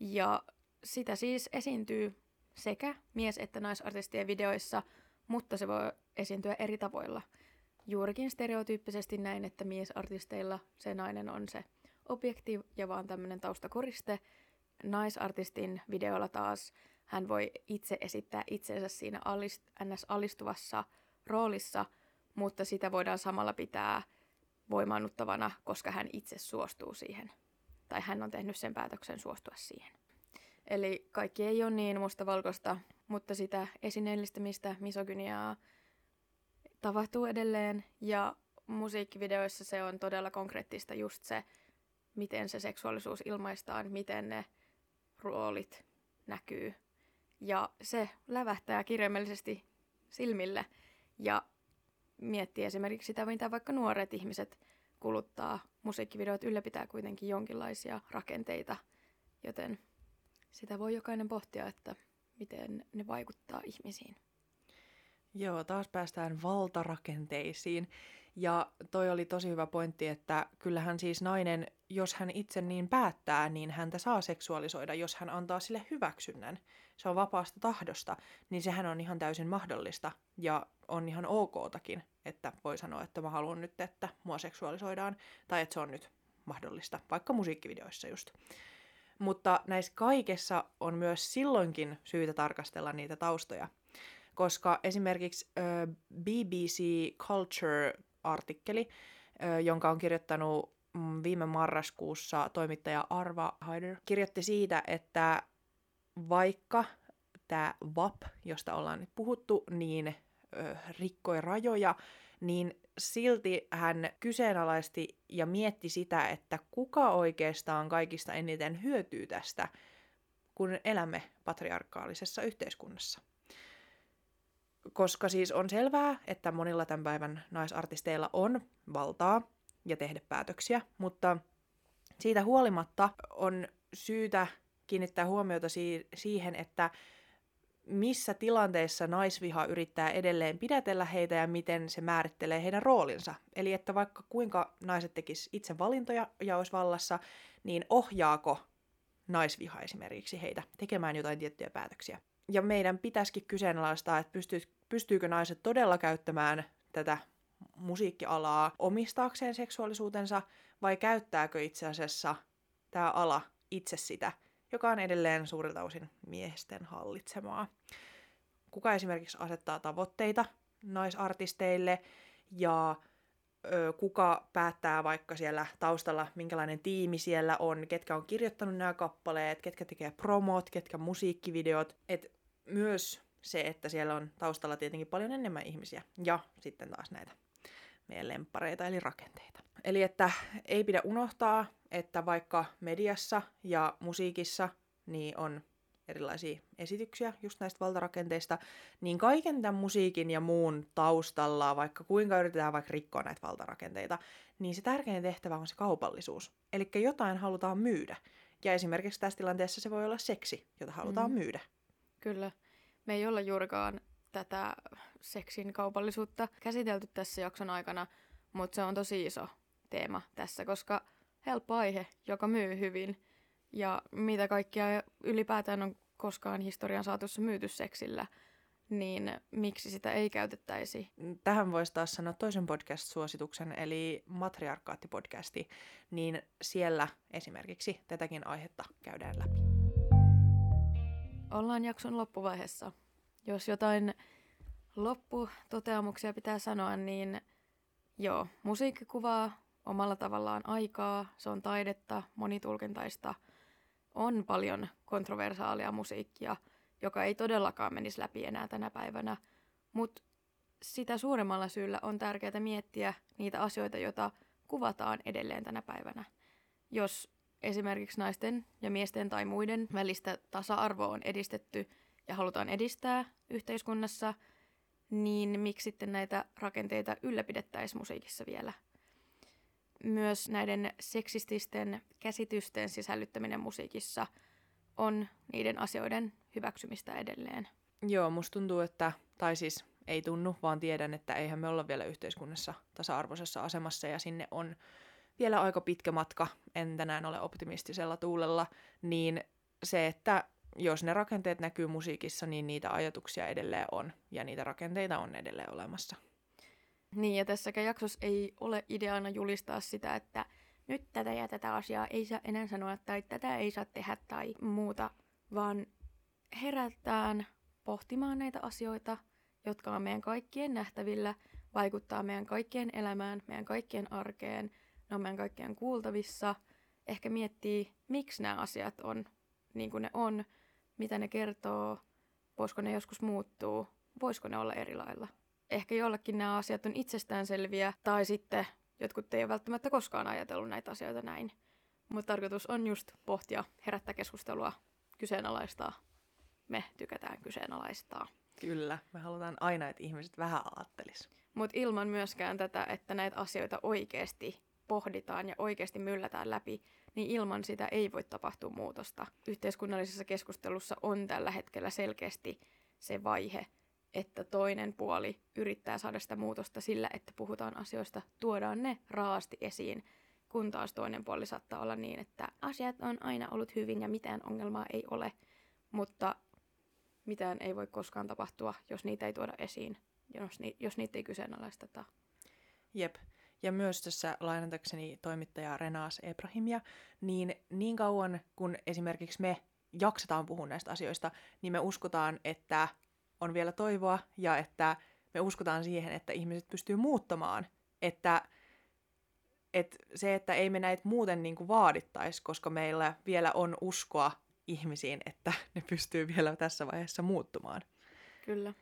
Ja sitä siis esiintyy sekä mies- että naisartistien videoissa, mutta se voi esiintyä eri tavoilla. Juurikin stereotyyppisesti näin, että miesartisteilla se nainen on se objekti ja vaan tämmöinen taustakoriste. Naisartistin videolla taas hän voi itse esittää itsensä siinä alist, ns-alistuvassa roolissa, mutta sitä voidaan samalla pitää voimaannuttavana, koska hän itse suostuu siihen. Tai hän on tehnyt sen päätöksen suostua siihen. Eli kaikki ei ole niin mustavalkoista, mutta sitä esineellistämistä, misogyniaa tapahtuu edelleen. Ja musiikkivideoissa se on todella konkreettista just se, miten se seksuaalisuus ilmaistaan, miten ne roolit näkyy ja se lävähtää kirjaimellisesti silmille ja miettii esimerkiksi sitä, mitä vaikka nuoret ihmiset kuluttaa. Musiikkivideot ylläpitää kuitenkin jonkinlaisia rakenteita, joten sitä voi jokainen pohtia, että miten ne vaikuttaa ihmisiin. Joo, taas päästään valtarakenteisiin. Ja toi oli tosi hyvä pointti, että kyllähän siis nainen, jos hän itse niin päättää, niin häntä saa seksuaalisoida, jos hän antaa sille hyväksynnän. Se on vapaasta tahdosta, niin sehän on ihan täysin mahdollista ja on ihan okotakin, että voi sanoa, että mä haluan nyt, että mua seksuaalisoidaan, tai että se on nyt mahdollista, vaikka musiikkivideoissa just. Mutta näissä kaikessa on myös silloinkin syytä tarkastella niitä taustoja, koska esimerkiksi BBC Culture artikkeli, jonka on kirjoittanut mm, viime marraskuussa toimittaja Arva Haider, kirjoitti siitä, että vaikka tämä VAP, josta ollaan nyt puhuttu, niin rikkoi rajoja, niin silti hän kyseenalaisti ja mietti sitä, että kuka oikeastaan kaikista eniten hyötyy tästä, kun elämme patriarkaalisessa yhteiskunnassa. Koska siis on selvää, että monilla tämän päivän naisartisteilla on valtaa ja tehdä päätöksiä, mutta siitä huolimatta on syytä kiinnittää huomiota si- siihen, että missä tilanteissa naisviha yrittää edelleen pidätellä heitä ja miten se määrittelee heidän roolinsa. Eli että vaikka kuinka naiset tekis itse valintoja ja olisi vallassa, niin ohjaako naisviha esimerkiksi heitä tekemään jotain tiettyjä päätöksiä ja meidän pitäisikin kyseenalaistaa, että pystyy, pystyykö naiset todella käyttämään tätä musiikkialaa omistaakseen seksuaalisuutensa, vai käyttääkö itse asiassa tämä ala itse sitä, joka on edelleen suurilta osin miesten hallitsemaa. Kuka esimerkiksi asettaa tavoitteita naisartisteille ja ö, kuka päättää vaikka siellä taustalla, minkälainen tiimi siellä on, ketkä on kirjoittanut nämä kappaleet, ketkä tekee promot, ketkä musiikkivideot. Et myös se, että siellä on taustalla tietenkin paljon enemmän ihmisiä. Ja sitten taas näitä meidän lemppareita eli rakenteita. Eli että ei pidä unohtaa, että vaikka mediassa ja musiikissa niin on erilaisia esityksiä just näistä valtarakenteista, niin kaiken tämän musiikin ja muun taustalla, vaikka kuinka yritetään vaikka rikkoa näitä valtarakenteita, niin se tärkein tehtävä on se kaupallisuus. Eli jotain halutaan myydä. Ja esimerkiksi tässä tilanteessa se voi olla seksi, jota halutaan mm. myydä. Kyllä. Me ei olla juurikaan tätä seksin kaupallisuutta käsitelty tässä jakson aikana, mutta se on tosi iso teema tässä, koska helppo aihe, joka myy hyvin. Ja mitä kaikkia ylipäätään on koskaan historian saatossa myyty seksillä, niin miksi sitä ei käytettäisi? Tähän voisi taas sanoa toisen podcast-suosituksen, eli Matriarkaattipodcasti, niin siellä esimerkiksi tätäkin aihetta käydään läpi. Ollaan jakson loppuvaiheessa. Jos jotain lopputoteamuksia pitää sanoa, niin joo, musiikki kuvaa omalla tavallaan aikaa, se on taidetta, monitulkintaista, on paljon kontroversaalia musiikkia, joka ei todellakaan menisi läpi enää tänä päivänä, mutta sitä suuremmalla syyllä on tärkeää miettiä niitä asioita, joita kuvataan edelleen tänä päivänä. Jos esimerkiksi naisten ja miesten tai muiden välistä tasa-arvoa on edistetty ja halutaan edistää yhteiskunnassa, niin miksi sitten näitä rakenteita ylläpidettäisiin musiikissa vielä? Myös näiden seksististen käsitysten sisällyttäminen musiikissa on niiden asioiden hyväksymistä edelleen. Joo, musta tuntuu, että, tai siis ei tunnu, vaan tiedän, että eihän me olla vielä yhteiskunnassa tasa-arvoisessa asemassa ja sinne on vielä aika pitkä matka, en tänään ole optimistisella tuulella, niin se, että jos ne rakenteet näkyy musiikissa, niin niitä ajatuksia edelleen on ja niitä rakenteita on edelleen olemassa. Niin, ja tässäkään jaksossa ei ole ideana julistaa sitä, että nyt tätä ja tätä asiaa ei saa enää sanoa tai tätä ei saa tehdä tai muuta, vaan herätään pohtimaan näitä asioita, jotka on meidän kaikkien nähtävillä, vaikuttaa meidän kaikkien elämään, meidän kaikkien arkeen, ne on meidän kaikkien kuultavissa. Ehkä miettii, miksi nämä asiat on niin kuin ne on, mitä ne kertoo, voisiko ne joskus muuttuu, voisiko ne olla eri lailla. Ehkä jollakin nämä asiat on itsestäänselviä, tai sitten jotkut ei ole välttämättä koskaan ajatellut näitä asioita näin. Mutta tarkoitus on just pohtia, herättää keskustelua, kyseenalaistaa. Me tykätään kyseenalaistaa. Kyllä, me halutaan aina, että ihmiset vähän ajattelis. Mutta ilman myöskään tätä, että näitä asioita oikeasti pohditaan ja oikeasti myllätään läpi, niin ilman sitä ei voi tapahtua muutosta. Yhteiskunnallisessa keskustelussa on tällä hetkellä selkeästi se vaihe, että toinen puoli yrittää saada sitä muutosta sillä, että puhutaan asioista, tuodaan ne raasti esiin, kun taas toinen puoli saattaa olla niin, että asiat on aina ollut hyvin ja mitään ongelmaa ei ole, mutta mitään ei voi koskaan tapahtua, jos niitä ei tuoda esiin, jos, ni- jos niitä ei kyseenalaisteta. Jep. Ja myös tässä lainatakseni toimittaja Renas Ebrahimia, niin niin kauan kun esimerkiksi me jaksetaan puhua näistä asioista, niin me uskotaan, että on vielä toivoa ja että me uskotaan siihen, että ihmiset pystyy muuttamaan. Että, että se, että ei me näitä muuten niin kuin vaadittaisi, koska meillä vielä on uskoa ihmisiin, että ne pystyy vielä tässä vaiheessa muuttumaan. Kyllä.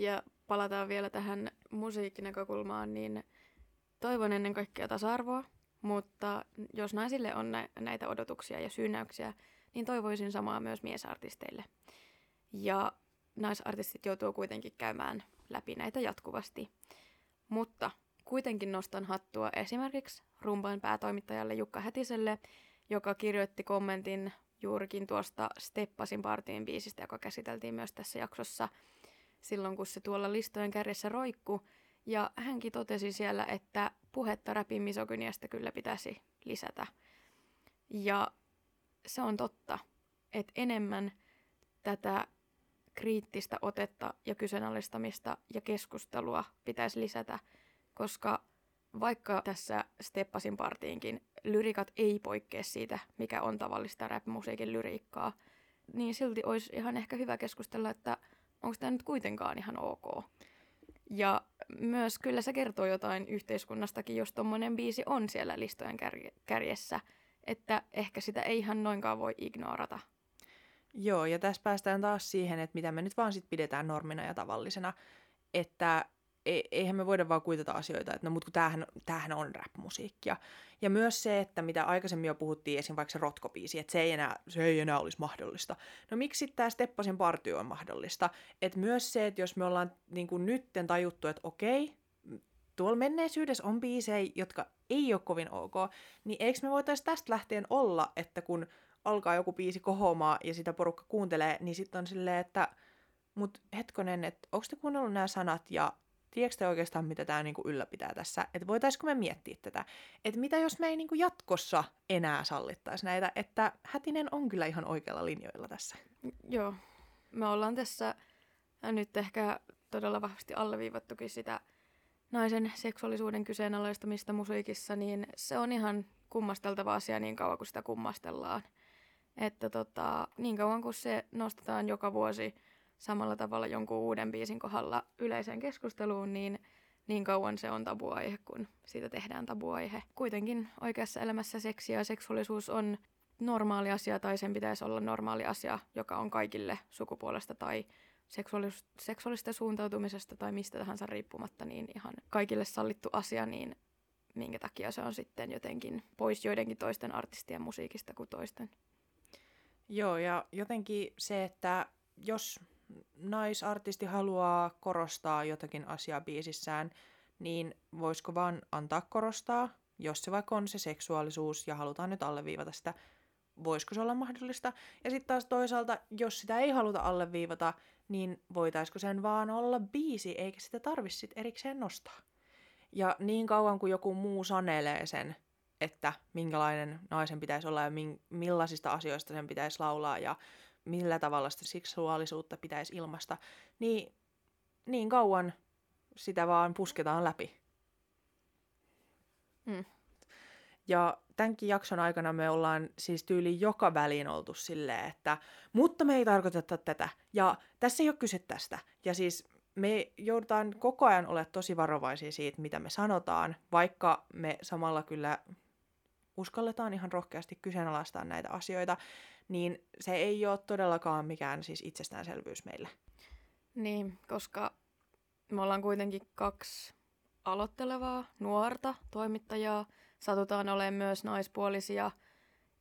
Ja palataan vielä tähän musiikkinäkökulmaan, niin toivon ennen kaikkea tasa-arvoa, mutta jos naisille on nä- näitä odotuksia ja syynäyksiä, niin toivoisin samaa myös miesartisteille. Ja naisartistit joutuu kuitenkin käymään läpi näitä jatkuvasti. Mutta kuitenkin nostan hattua esimerkiksi rumban päätoimittajalle Jukka Hätiselle, joka kirjoitti kommentin juurikin tuosta Steppasin partiin biisistä, joka käsiteltiin myös tässä jaksossa silloin, kun se tuolla listojen kärjessä roikku. Ja hänkin totesi siellä, että puhetta räpin kyllä pitäisi lisätä. Ja se on totta, että enemmän tätä kriittistä otetta ja kyseenalaistamista ja keskustelua pitäisi lisätä, koska vaikka tässä Steppasin partiinkin lyrikat ei poikkea siitä, mikä on tavallista rap-musiikin lyriikkaa, niin silti olisi ihan ehkä hyvä keskustella, että onko tämä nyt kuitenkaan ihan ok. Ja myös kyllä se kertoo jotain yhteiskunnastakin, jos tuommoinen biisi on siellä listojen kär- kärjessä. Että ehkä sitä ei ihan noinkaan voi ignorata. Joo, ja tässä päästään taas siihen, että mitä me nyt vaan sit pidetään normina ja tavallisena. Että eihän me voida vaan kuitata asioita, että no mutta tämähän, tämähän on rap-musiikkia. Ja myös se, että mitä aikaisemmin jo puhuttiin, esim. vaikka se rotkopiisi, että se ei enää, se ei enää olisi mahdollista. No miksi tämä Steppasin partio on mahdollista? Että myös se, että jos me ollaan niin kuin nytten tajuttu, että okei, tuolla menneisyydessä on biisejä, jotka ei ole kovin ok, niin eikö me voitaisiin tästä lähtien olla, että kun alkaa joku biisi kohoamaan ja sitä porukka kuuntelee, niin sitten on silleen, että mut hetkonen, että onko te kuunnellut nämä sanat ja tiedätkö te oikeastaan, mitä tämä niinku ylläpitää tässä? Että voitaisiko me miettiä tätä? Että mitä jos me ei niinku jatkossa enää sallittaisi näitä? Että Hätinen on kyllä ihan oikealla linjoilla tässä. Joo. Me ollaan tässä nyt ehkä todella vahvasti alleviivattukin sitä naisen seksuaalisuuden kyseenalaistamista musiikissa, niin se on ihan kummasteltava asia niin kauan kuin sitä kummastellaan. Että tota, niin kauan kuin se nostetaan joka vuosi samalla tavalla jonkun uuden biisin kohdalla yleiseen keskusteluun, niin niin kauan se on tabuaihe, kun siitä tehdään tabuaihe. Kuitenkin oikeassa elämässä seksi ja seksuaalisuus on normaali asia, tai sen pitäisi olla normaali asia, joka on kaikille sukupuolesta tai seksuaalis- seksuaalista suuntautumisesta tai mistä tahansa riippumatta, niin ihan kaikille sallittu asia, niin minkä takia se on sitten jotenkin pois joidenkin toisten artistien musiikista kuin toisten. Joo, ja jotenkin se, että jos naisartisti haluaa korostaa jotakin asiaa biisissään, niin voisiko vaan antaa korostaa, jos se vaikka on se seksuaalisuus ja halutaan nyt alleviivata sitä, voisiko se olla mahdollista. Ja sitten taas toisaalta, jos sitä ei haluta alleviivata, niin voitaisiko sen vaan olla biisi, eikä sitä tarvitse sit erikseen nostaa. Ja niin kauan kuin joku muu sanelee sen, että minkälainen naisen pitäisi olla ja millaisista asioista sen pitäisi laulaa ja millä tavalla sitä seksuaalisuutta pitäisi ilmasta, niin niin kauan sitä vaan pusketaan läpi. Hmm. Ja tämänkin jakson aikana me ollaan siis tyyli joka väliin oltu silleen, että mutta me ei tarkoiteta tätä, ja tässä ei ole kyse tästä. Ja siis me joudutaan koko ajan olemaan tosi varovaisia siitä, mitä me sanotaan, vaikka me samalla kyllä uskalletaan ihan rohkeasti kyseenalaistaa näitä asioita, niin se ei ole todellakaan mikään siis itsestäänselvyys meille. Niin, koska me ollaan kuitenkin kaksi aloittelevaa nuorta toimittajaa, satutaan olemaan myös naispuolisia,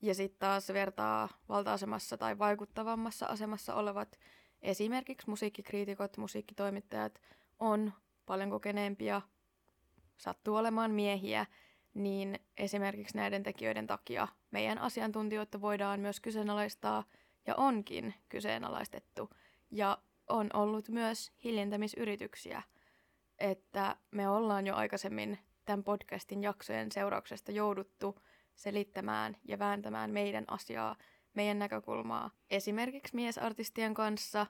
ja sitten taas vertaa valta-asemassa tai vaikuttavammassa asemassa olevat esimerkiksi musiikkikriitikot, musiikkitoimittajat on paljon kokeneempia, sattuu olemaan miehiä, niin esimerkiksi näiden tekijöiden takia meidän asiantuntijoita voidaan myös kyseenalaistaa ja onkin kyseenalaistettu. Ja on ollut myös hiljentämisyrityksiä, että me ollaan jo aikaisemmin tämän podcastin jaksojen seurauksesta jouduttu selittämään ja vääntämään meidän asiaa, meidän näkökulmaa esimerkiksi miesartistien kanssa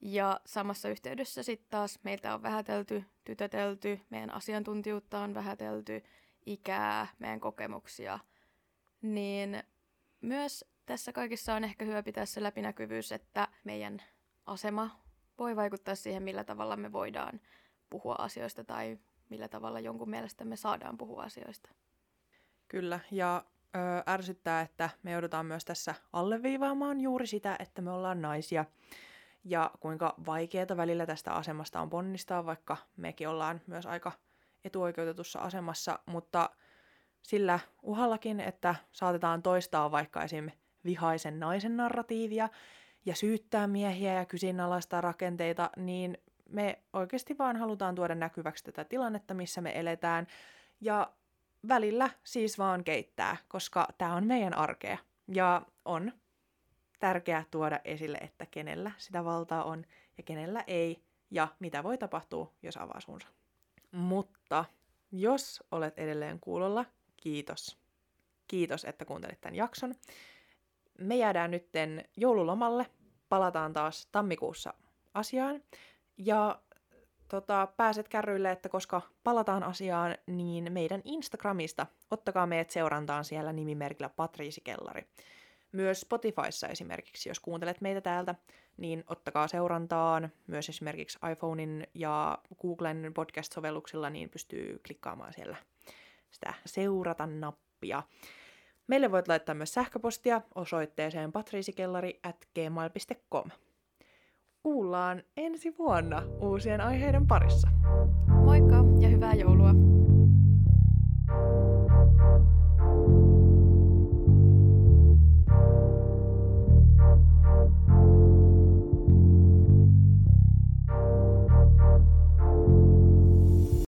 ja samassa yhteydessä sitten taas meiltä on vähätelty, tytötelty, meidän asiantuntijuutta on vähätelty ikää, meidän kokemuksia, niin myös tässä kaikissa on ehkä hyvä pitää se läpinäkyvyys, että meidän asema voi vaikuttaa siihen, millä tavalla me voidaan puhua asioista tai millä tavalla jonkun mielestä me saadaan puhua asioista. Kyllä, ja ö, ärsyttää, että me joudutaan myös tässä alleviivaamaan juuri sitä, että me ollaan naisia. Ja kuinka vaikeaa välillä tästä asemasta on ponnistaa, vaikka mekin ollaan myös aika etuoikeutetussa asemassa, mutta sillä uhallakin, että saatetaan toistaa vaikka esim. vihaisen naisen narratiivia ja syyttää miehiä ja kyseenalaistaa rakenteita, niin me oikeasti vaan halutaan tuoda näkyväksi tätä tilannetta, missä me eletään, ja välillä siis vaan keittää, koska tämä on meidän arkea. Ja on tärkeää tuoda esille, että kenellä sitä valtaa on ja kenellä ei, ja mitä voi tapahtua, jos avaa suunsa. Mutta jos olet edelleen kuulolla, kiitos. Kiitos, että kuuntelit tämän jakson. Me jäädään nytten joululomalle. Palataan taas tammikuussa asiaan. Ja tota, pääset kärryille, että koska palataan asiaan, niin meidän Instagramista ottakaa meidät seurantaan siellä nimimerkillä Patriisi Kellari. Myös Spotifyssa esimerkiksi, jos kuuntelet meitä täältä, niin ottakaa seurantaan. Myös esimerkiksi iPhonein ja Googlen podcast-sovelluksilla niin pystyy klikkaamaan siellä sitä seurata-nappia. Meille voit laittaa myös sähköpostia osoitteeseen patriisikellari at gmail.com. Kuullaan ensi vuonna uusien aiheiden parissa. Moikka ja hyvää joulua!